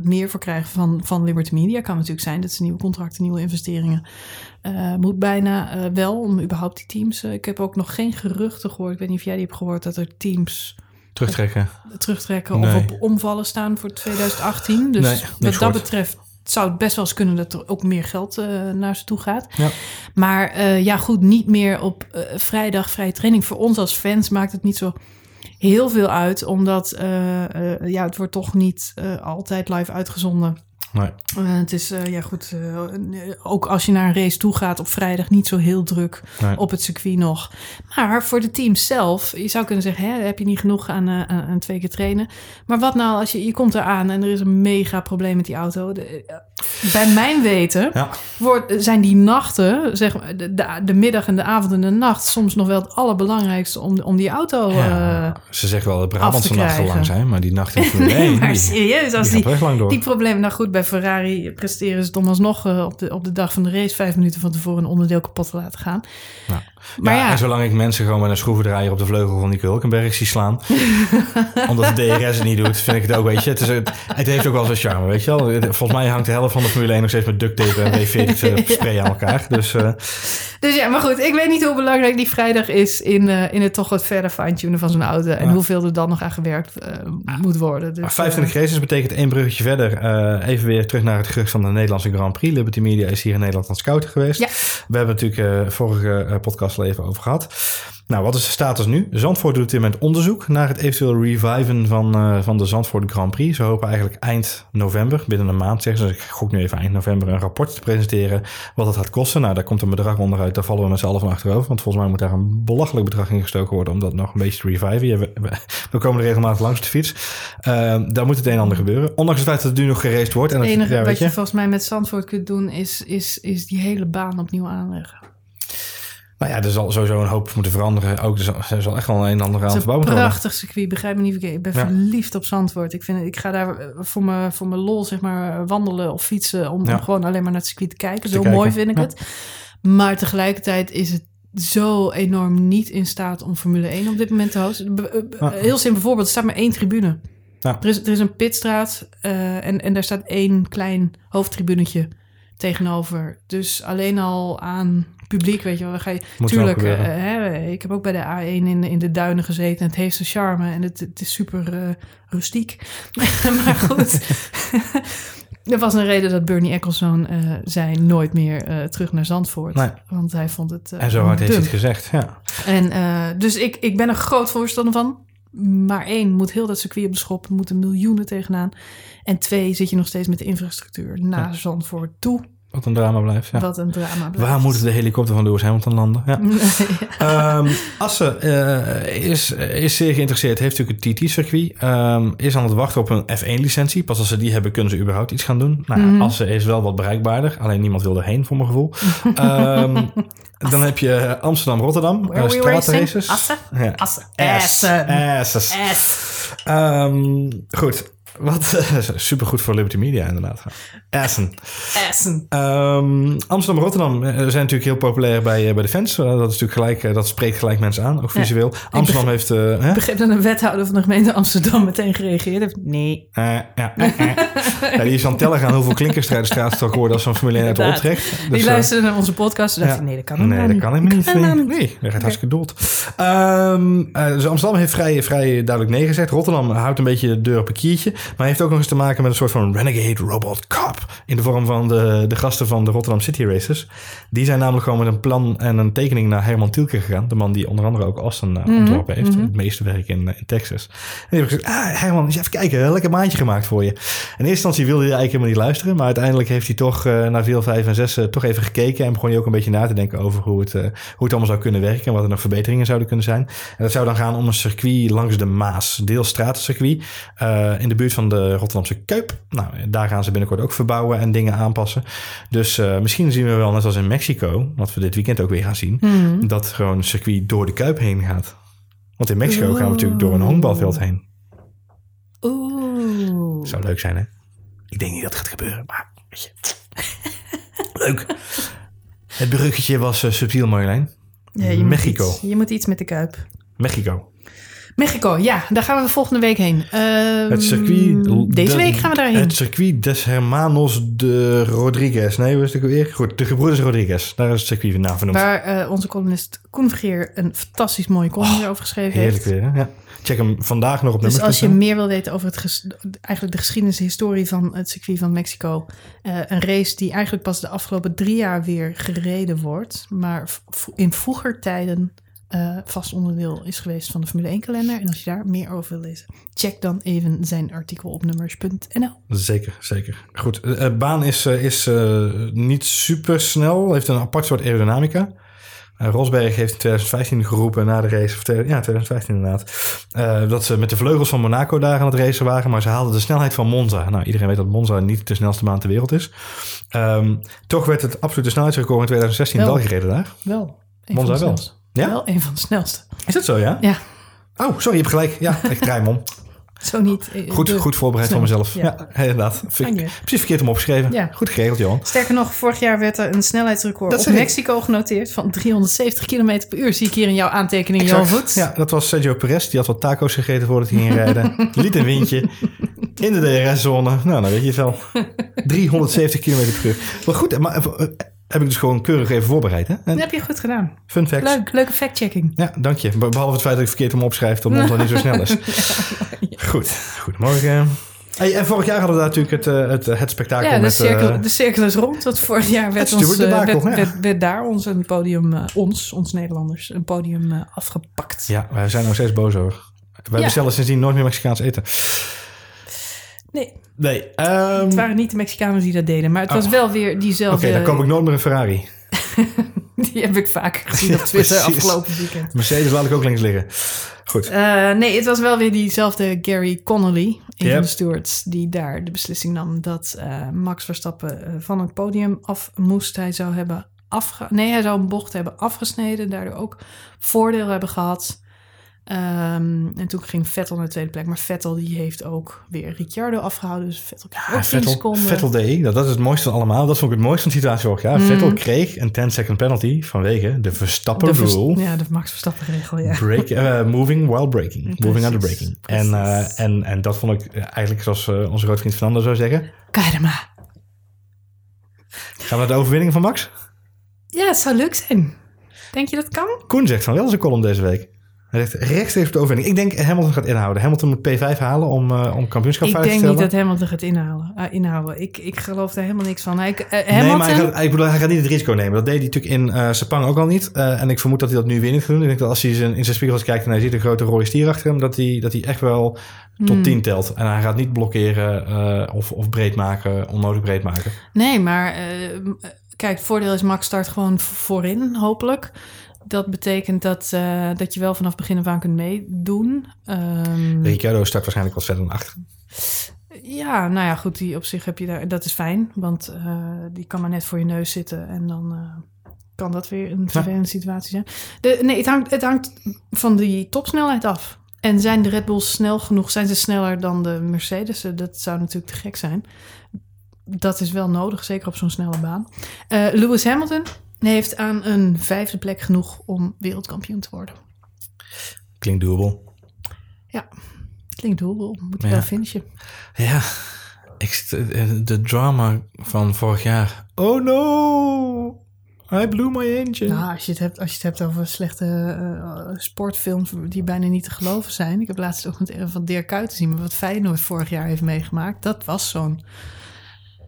meer voor krijgen van, van Liberty Media. Kan natuurlijk zijn dat ze nieuwe contracten, nieuwe investeringen. moet bijna wel om überhaupt die teams. ik heb ook nog geen geruchten gehoord. Ik weet niet of jij die hebt gehoord dat er teams Terugtrekken. terugtrekken Nee. of op omvallen staan voor 2018. Dus Nee, wat dat betreft zou het best wel eens kunnen dat er ook meer geld eh, naar ze toe gaat. Ja. Maar eh, ja, goed, niet meer op eh, vrijdag vrije training. Voor ons als fans maakt het niet zo heel veel uit, omdat ja, het wordt toch niet altijd live uitgezonden. Nee. Eh, het is, eh, ja goed, eh, ook als je naar een race toe gaat op vrijdag niet zo heel druk Nee. op het circuit nog. Maar voor de teams zelf, je zou kunnen zeggen, hè, heb je niet genoeg aan, aan, twee keer trainen. Maar wat nou als je, je komt eraan en er is een mega probleem met die auto. De- bij mijn weten Ja. wordt, zijn die nachten, zeg maar, de, de, de middag en de avond en de nacht soms nog wel het allerbelangrijkste om, om die auto... Ja, eh, ze zeggen wel dat Brabantse te nachten lang zijn, maar die nacht in Formule 1, maar serieus, als die die, problemen, nou goed, bij Ferrari presteren ze het om alsnog eh, op, de, op de dag van de race vijf minuten van tevoren een onderdeel kapot te laten gaan. Ja. Maar ja, En zolang ik mensen gewoon met een schroevendraaier op de vleugel van Nico Hulkenberg zie slaan, omdat de DRS het niet doet, vind ik het ook, weet je. Het, is, het, heeft ook wel zijn charme, weet je wel. Volgens mij hangt de helft van de Formule 1 nog steeds met duct tape en W40 spray aan elkaar. Dus eh, dus ja, maar goed, ik weet niet hoe belangrijk die vrijdag is in, eh, in het toch wat verder fine-tunen van zo'n auto. En Ja. hoeveel er dan nog aan gewerkt eh, moet worden. Dus, Maar 25 eh, races betekent één bruggetje verder. Eh, even weer terug naar het gerucht van de Nederlandse Grand Prix. Liberty Media is hier in Nederland aan het scouten geweest. Ja. We hebben natuurlijk eh, vorige eh, podcast even over gehad. Nou, wat is de status nu? Zandvoort doet op dit moment onderzoek naar het eventueel reviven van, eh, van de Zandvoort Grand Prix. Ze hopen eigenlijk eind november, binnen een maand zeggen ze. Dus ik gok nu even eind november een rapport te presenteren wat het gaat kosten. Nou, daar komt een bedrag onderuit. Daar vallen we met z'n allen van achterover. Want volgens mij moet daar een belachelijk bedrag in gestoken worden om dat nog een beetje te reviven. Ja, we, we, we komen er regelmatig langs de fiets. Eh, daar moet het een en ander gebeuren. Ondanks het feit dat het nu nog geraced wordt. En Het dat, enige ja, wat je je, volgens mij met Zandvoort kunt doen, is, is, is die hele baan opnieuw aanleggen. Nou ja, er zal sowieso een hoop moeten veranderen. Ook er zal, er zal echt wel een en ander aan Het is verbouwd een worden. prachtig circuit, begrijp me niet verkeerd. Ik ben Ja. verliefd op Zandvoort. Ik, vind, ik ga daar voor mijn, voor mijn lol zeg maar, wandelen of fietsen... om, Ja. om gewoon alleen maar naar het circuit te kijken. Te Zo kijken, mooi vind ik ja. het. Maar tegelijkertijd is het zo enorm niet in staat om Formule 1 op dit moment te hosten. Heel simpel voorbeeld, er staat maar één tribune. Er, is, er is een pitstraat eh, en, en daar staat één klein hoofdtribunetje tegenover. Dus alleen al aan publiek, weet je wel, ga je... Moet tuurlijk, eh, hè, ik heb ook bij de A1 in, in de duinen gezeten en het heeft zijn charme en het, het is super eh, rustiek. maar goed, er was een reden dat Bernie Ecclestone eh zei nooit meer terug naar Zandvoort. Nee. Want hij vond het En zo hard heeft hij het gezegd, ja. En dus ik, ik ben er groot voorstander van. Maar één, moet heel dat circuit op de schop. Moeten miljoenen tegenaan. En twee, zit je nog steeds met de infrastructuur naar Zandvoort toe. Wat een drama blijft. Ja. Wat een drama blijft. Waar moet de helikopter van Lewis Hamilton landen? Ja. Nee, Ehm, Assen eh, is, is zeer geïnteresseerd. Heeft natuurlijk het TT-circuit. Ehm, is aan het wachten op een F1-licentie. Pas als ze die hebben, kunnen ze überhaupt iets gaan doen. Nou, ja, Mhm. Assen is wel wat bereikbaarder. Alleen niemand wil erheen, voor mijn gevoel. Ehm, dan heb je Amsterdam-Rotterdam. We straatraces. Assen? Ja. Assen. Ass. Assen. Asses. Ass. Ehm, goed. Wat supergoed voor Liberty Media inderdaad. Assen. Assen. Ehm, Amsterdam en Rotterdam eh, zijn natuurlijk heel populair bij, eh, bij de fans. Eh, dat, is natuurlijk gelijk, eh, dat spreekt gelijk mensen aan, ook visueel. Amsterdam heeft... eh, hè? Ik begreep dat een wethouder van de gemeente Amsterdam meteen gereageerd heeft. Nee. Eh, ja, eh, eh. ja, die is aan het tellen gaan hoeveel klinkers er uit de straat getrokken worden als zo'n 1 uit optrekt. Die Dus, eh, luisterde naar onze podcast en dacht ja. nee, dat kan hem Nee, nou dat niet. kan helemaal niet. Nee, nee, dat gaat hartstikke dood. Ehm, eh, dus Amsterdam heeft vrij, vrij duidelijk nee gezegd. Rotterdam houdt een beetje de deur op een kiertje. Maar heeft ook nog eens te maken met een soort van Renegade Robot Cop. In de vorm van de, de gasten van de Rotterdam City Races. Die zijn namelijk gewoon met een plan en een tekening naar Herman Tielke gegaan. De man die onder andere ook Austin eh, ontworpen heeft. Het meeste werk in, eh, in Texas. En die hebben gezegd, ah Herman, eens even kijken. een Lekker maandje gemaakt voor je. In eerste instantie wilde hij eigenlijk helemaal niet luisteren. Maar uiteindelijk heeft hij toch eh, na veel vijf en zes toch even gekeken. En begon hij ook een beetje na te denken over hoe het, hoe het allemaal zou kunnen werken. En wat er nog verbeteringen zouden kunnen zijn. En dat zou dan gaan om een circuit langs de Maas. Deels stratencircuit. in de buurt van de Rotterdamse Kuip. Nou, daar gaan ze binnenkort ook verbouwen en dingen aanpassen. Dus eh, misschien zien we wel, net als in Mexico, wat we dit weekend ook weer gaan zien, Mhm. dat gewoon een circuit door de Kuip heen gaat. Want in Mexico gaan we natuurlijk door een honkbalveld heen. Oeh. Zou leuk zijn, hè? Ik denk niet dat het gaat gebeuren, maar weet je. leuk. Het bruggetje was eh, subtiel, Marjolein. Ja, je moet Mexico. iets- je moet iets met de Kuip. Mexico. Mexico, ja, daar gaan we volgende week heen. Ehm, Het circuit... Deze de- week gaan we daarheen. Het circuit des Hermanos de Rodriguez. Nee, het ook weer? Goed, de gebroeders Rodriguez. Daar is het circuit naar vernoemd. Waar eh, onze columnist Koen Vergeer een fantastisch mooie column over geschreven Oh, Heerlijk heeft. weer, hè? Ja. Check hem vandaag nog op Dus als je meer wil weten over het ges- eigenlijk de geschiedenis, de historie van het circuit van Mexico. eh, een race die eigenlijk pas de afgelopen drie jaar weer gereden wordt. Maar in vroeger tijden eh, vast onderdeel is geweest van de Formule 1 kalender. En als je daar meer over wil lezen, check dan even zijn artikel op nummers.nl. Zeker, zeker. Goed, de eh, baan is, eh, is eh, niet super snel. Heeft een apart soort aerodynamica. Eh, Rosberg heeft in 2015 geroepen na de race, of ja, 2015 inderdaad, eh, dat ze met de vleugels van Monaco daar aan het racen waren, maar ze haalden de snelheid van Monza. Nou, iedereen weet dat Monza niet de snelste baan ter wereld is. Ehm, toch werd het absolute snelheidsrecord in 2016 wel, Wel. gereden daar. Wel. Monza wel. Ja? Wel een van de snelste. Is dat zo, ja? Ja, Oh, sorry, je hebt gelijk. Ja, ik draai hem om. zo niet. eh, Goed, de- goed voorbereid van mezelf. Ja, inderdaad. Maakt niet Precies verkeerd om opgeschreven. Ja. Goed geregeld, Johan. Sterker nog, vorig jaar werd er een snelheidsrecord Dat op ik. Mexico genoteerd van 370 km per uur. Zie ik hier in jouw aantekening, Johan. Voets. Ja, dat was Sergio Perez. Die had wat taco's gegeten voordat hij ging rijden. Liet een windje. In de DRS-zone. Nou, dan weet je het wel. 370 km per uur. Maar goed, maar, eh, heb ik dus gewoon keurig even voorbereid. Hè? En Dat heb je goed gedaan. fun facts. Leuk, leuke fact-checking. Ja, dank je. Be- Behalve het feit dat ik verkeerd om opschrijf dat Monza niet zo snel is. Goed, goedemorgen. Hey, en vorig jaar hadden we daar natuurlijk het, eh, het, het spektakel Ja, de met... cirkel, eh, de cirkel is rond. Want vorig jaar werd, Het ons, eh, werd, ja. werd, werd daar ons een podium, ons, ons Nederlanders, een podium afgepakt. ja, wij zijn nog steeds boos over. Wij Ja. bestellen sindsdien nooit meer Mexicaans eten. Nee, Nee, ehm, het waren niet de Mexicanen die dat deden. Maar het was Oh. wel weer Oké, diezelfde... dan koop ik nooit meer een Ferrari. Die heb ik vaker gezien op Twitter afgelopen weekend. Mercedes laat ik ook links liggen. Goed. Eh, nee, het was wel weer diezelfde Gary Connolly, een Yep. van de stewards, die daar de beslissing nam dat eh, Max Verstappen eh, van het podium af moest. Hij zou hebben afge nee, hij zou een bocht hebben afgesneden, daardoor ook voordeel hebben gehad. Ehm, en toen ging Vettel naar de tweede plek, maar Vettel die heeft ook weer Ricciardo afgehouden, dus Vettel kreeg ook 10 Vettel, seconden. Vettel deed, dat, dat is het mooiste van allemaal. Dat vond ik het mooiste van de situatie vorig jaar. Mm. Vettel kreeg een 10-second penalty vanwege de Verstappen de vers- rule. ja, de Max Verstappen regel, ja. Break, eh, moving while breaking. Moving under Precies, breaking. En, eh, en, en dat vond ik eh, eigenlijk, zoals onze grote vriend Fernando zou zeggen. Karma. Gaan we naar de overwinning van Max? Ja, het zou leuk zijn. Denk je dat kan? Koen zegt van wel een column deze week. Rechtstreeks op de overwinning. Ik denk Hamilton gaat inhouden. Hamilton moet P5 halen om, eh, om kampioenschap Ik veilig denk te niet stellen. dat Hamilton gaat inhalen, eh, inhouden. Ik, ik geloof daar helemaal niks van. Hij, eh, Nee, maar hij gaat, ik bedoel, hij gaat niet het risico nemen. Dat deed hij natuurlijk in Sepang ook al niet. En ik vermoed dat hij dat nu weer niet gaat doen. Ik denk dat als hij zijn, in zijn spiegels kijkt en hij ziet een grote rode stier achter hem, dat hij, dat hij echt wel tot Hmm. 10 telt. En hij gaat niet blokkeren of, of breed maken, onnodig breed maken. Nee, maar kijk, het voordeel is Max start gewoon voorin, hopelijk. Dat betekent dat, eh, dat je wel vanaf begin af aan kunt meedoen. Ehm, Ricciardo start waarschijnlijk wat verder naar achter. ja, nou ja, goed, die op zich heb je daar, dat is fijn. Want eh, die kan maar net voor je neus zitten en dan eh, kan dat weer een vervelende situatie zijn. De, nee, het hangt, het hangt van die topsnelheid af. En zijn de Red Bulls snel genoeg? Zijn ze sneller dan de Mercedes? Dat zou natuurlijk te gek zijn. Dat is wel nodig, zeker op zo'n snelle baan. Lewis Hamilton heeft aan een vijfde plek genoeg om wereldkampioen te worden. Klinkt doable. Klinkt doelbel, moet hij Ja. wel finishen. Ja, ik, eh, de drama van vorig jaar. Oh no, I blew my engine. Nou, als je het hebt, als je het hebt over slechte eh, sportfilms die bijna niet te geloven zijn. Ik heb laatst ook met van Dirk Kuyt te zien, maar wat Feyenoord vorig jaar heeft meegemaakt. Dat was zo'n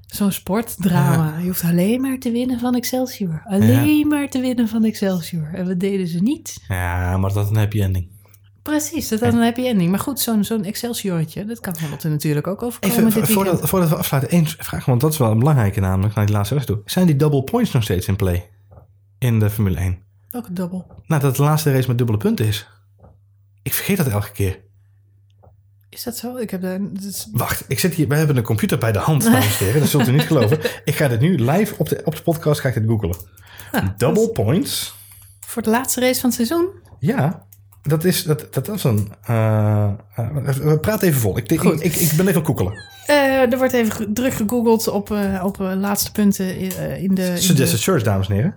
zo'n sportdrama. Je hoeft alleen maar te winnen van Excelsior. Alleen maar te winnen van Excelsior. En wat deden ze niet? Ja, maar dat is een happy ending. Precies, dat had een happy ending. Maar goed, zo'n zo'n Excelsiortje, dat kan Hamilton natuurlijk ook overkomen Even dit voordat, voordat we afsluiten, één vraag, want dat is wel een belangrijke namelijk naar die laatste race toe. Zijn die double points nog steeds in play in de Formule 1? Welke dubbel? Nou, dat de laatste race met dubbele punten is. Ik vergeet dat elke keer. Is dat zo? Ik heb daar... Wacht, ik zit hier, we hebben een computer bij de hand, dames en heren. Dat zult u niet geloven. Ik ga dit nu live op de, op de podcast ga ik dit googelen. Nou, Double points. Voor de laatste race van het seizoen? Ja, dat is, dat, dat is een... eh uh, praat even vol. Ik, ik, Goed. ik, ik ben even googelen. Eh, er wordt even druk gegoogeld op, eh, op eh, laatste punten in, eh, de... in Suggested de- Church, dames en heren.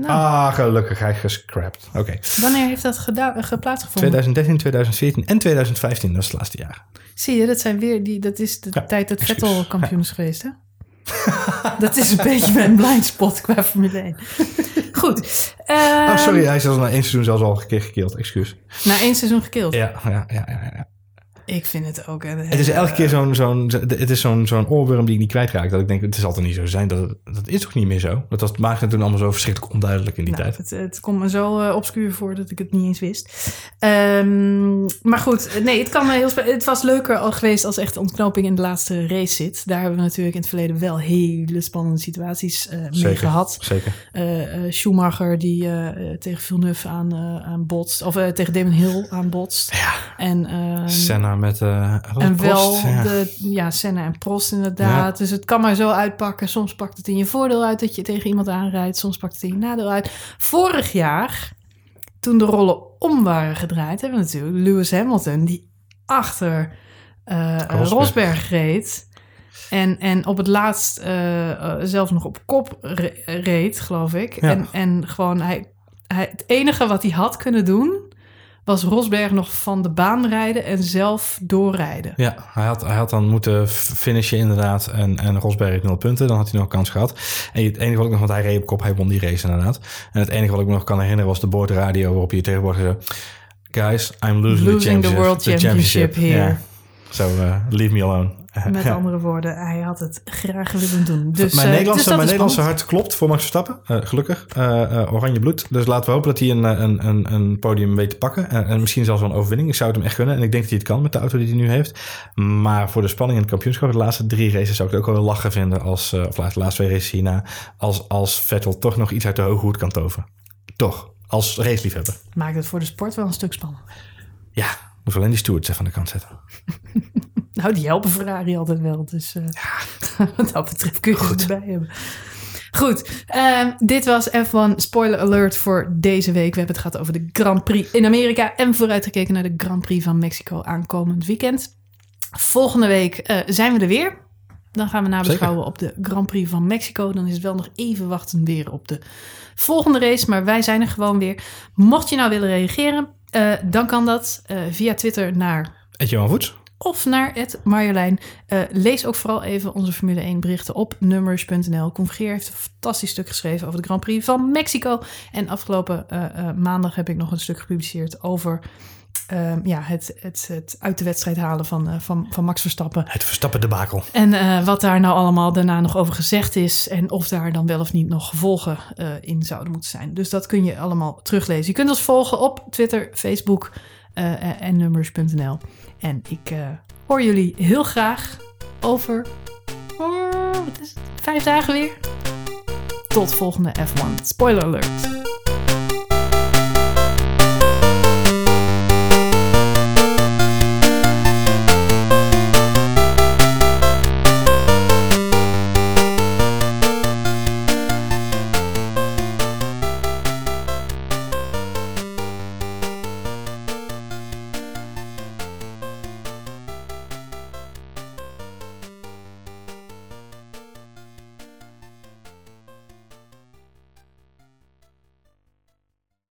Nou, Ah, gelukkig, hij gescrapt. Oké. Wanneer heeft dat eh, geplaatsgevonden? 2013, 2014 en 2015, dat is het laatste jaar. Zie je, dat zijn weer die. Dat is de Ja, tijd dat. Vettel kampioen is geweest, hè? dat is een beetje mijn blind spot qua Formule 1. Goed. oh, ehm, sorry, hij is zelfs na één seizoen zelfs al een keer gekild. Excuus. Na één seizoen gekild. Ja, ja, ja, ja. Ik vind het ook. Een Het is elke keer zo'n zo'n het is zo'n zo'n oorworm die ik niet kwijtraak. Dat ik denk, het zal toch niet zo zijn. Dat, dat is toch niet meer zo? Dat was, maakte het toen allemaal zo verschrikkelijk onduidelijk in die Nou, tijd. het, het komt me zo eh, obscuur voor dat ik het niet eens wist. Ehm, maar goed, nee, het, kan me heel het was leuker al geweest als echt de ontknoping in de laatste race zit. Daar hebben we natuurlijk in het verleden wel hele spannende situaties eh, mee Zeker. gehad. Zeker. Eh, Schumacher die tegen Villeneuve aan, aan botst. Of tegen Damon Hill aan botst. Ja. En, eh, Senna met... eh en Prost, wel ja. de, ja, Senna en Prost inderdaad. Dus het kan maar zo uitpakken. Soms pakt het in je voordeel uit dat je tegen iemand aanrijdt. Soms pakt het in je nadeel uit. Vorig jaar, toen de rollen om waren gedraaid, hebben we natuurlijk Lewis Hamilton die achter eh, Rosberg. Rosberg reed. En, en op het laatst eh, eh, zelfs nog op kop re- reed, geloof ik. Ja. En, en gewoon, hij, hij, het enige wat hij had kunnen doen, was Rosberg nog van de baan rijden en zelf doorrijden. Ja, hij had, hij had dan moeten finishen inderdaad. En, en Rosberg heeft nul punten. Dan had hij nog een kans gehad. En het enige wat ik nog... Want hij reed op kop. Hij won die race inderdaad. En het enige wat ik me nog kan herinneren was de boordradio... waarop je tegenwoordig zei... Guys, I'm losing, Losing the, the championship, world championship here. So, uh, leave me alone. Met andere woorden, hij had het graag willen doen. Dus, mijn eh, Nederlandse, dus dat mijn Nederlandse spannend. hart klopt voor Max Verstappen. Eh, gelukkig. Eh, oranje bloed. Dus laten we hopen dat hij een, een, een, een podium weet te pakken. En, en misschien zelfs wel een overwinning. Ik zou het hem echt gunnen. En ik denk dat hij het kan met de auto die hij nu heeft. Maar voor de spanning in het kampioenschap, de laatste drie races, zou ik het ook wel lachen vinden. Als, of de laatste twee races hierna. Als, als Vettel toch nog iets uit de hoge hoed kan toveren. Toch. Als raceliefhebber. Maakt het voor de sport wel een stuk spannend. Ja. Moet alleen die stewards even aan de kant zetten. Nou, die helpen Ferrari altijd wel. Dus eh, wat dat betreft kun je het erbij hebben. Goed, ehm, dit was F1 Spoiler Alert voor deze week. We hebben het gehad over de Grand Prix in Amerika en vooruitgekeken naar de Grand Prix van Mexico aankomend weekend. Volgende week eh, zijn we er weer. Dan gaan we nabeschouwen op de Grand Prix van Mexico. Dan is het wel nog even wachten weer op de volgende race. Maar wij zijn er gewoon weer. Mocht je nou willen reageren, eh, dan kan dat via Twitter naar Johan Voets. Of naar het Marjolein. Eh, lees ook vooral even onze Formule 1 berichten op nummers.nl. Convergeer heeft een fantastisch stuk geschreven over de Grand Prix van Mexico. En afgelopen eh, eh, maandag heb ik nog een stuk gepubliceerd over eh, ja, het, het, het uit de wedstrijd halen van, van, van Max Verstappen. Het Verstappen debakel. En wat daar nou allemaal daarna nog over gezegd is. En of daar dan wel of niet nog gevolgen in zouden moeten zijn. Dus dat kun je allemaal teruglezen. Je kunt ons volgen op Twitter, Facebook en nummers.nl. En ik eh, hoor jullie heel graag over oh, wat is het, vijf dagen weer. Tot volgende F1. Spoiler alert.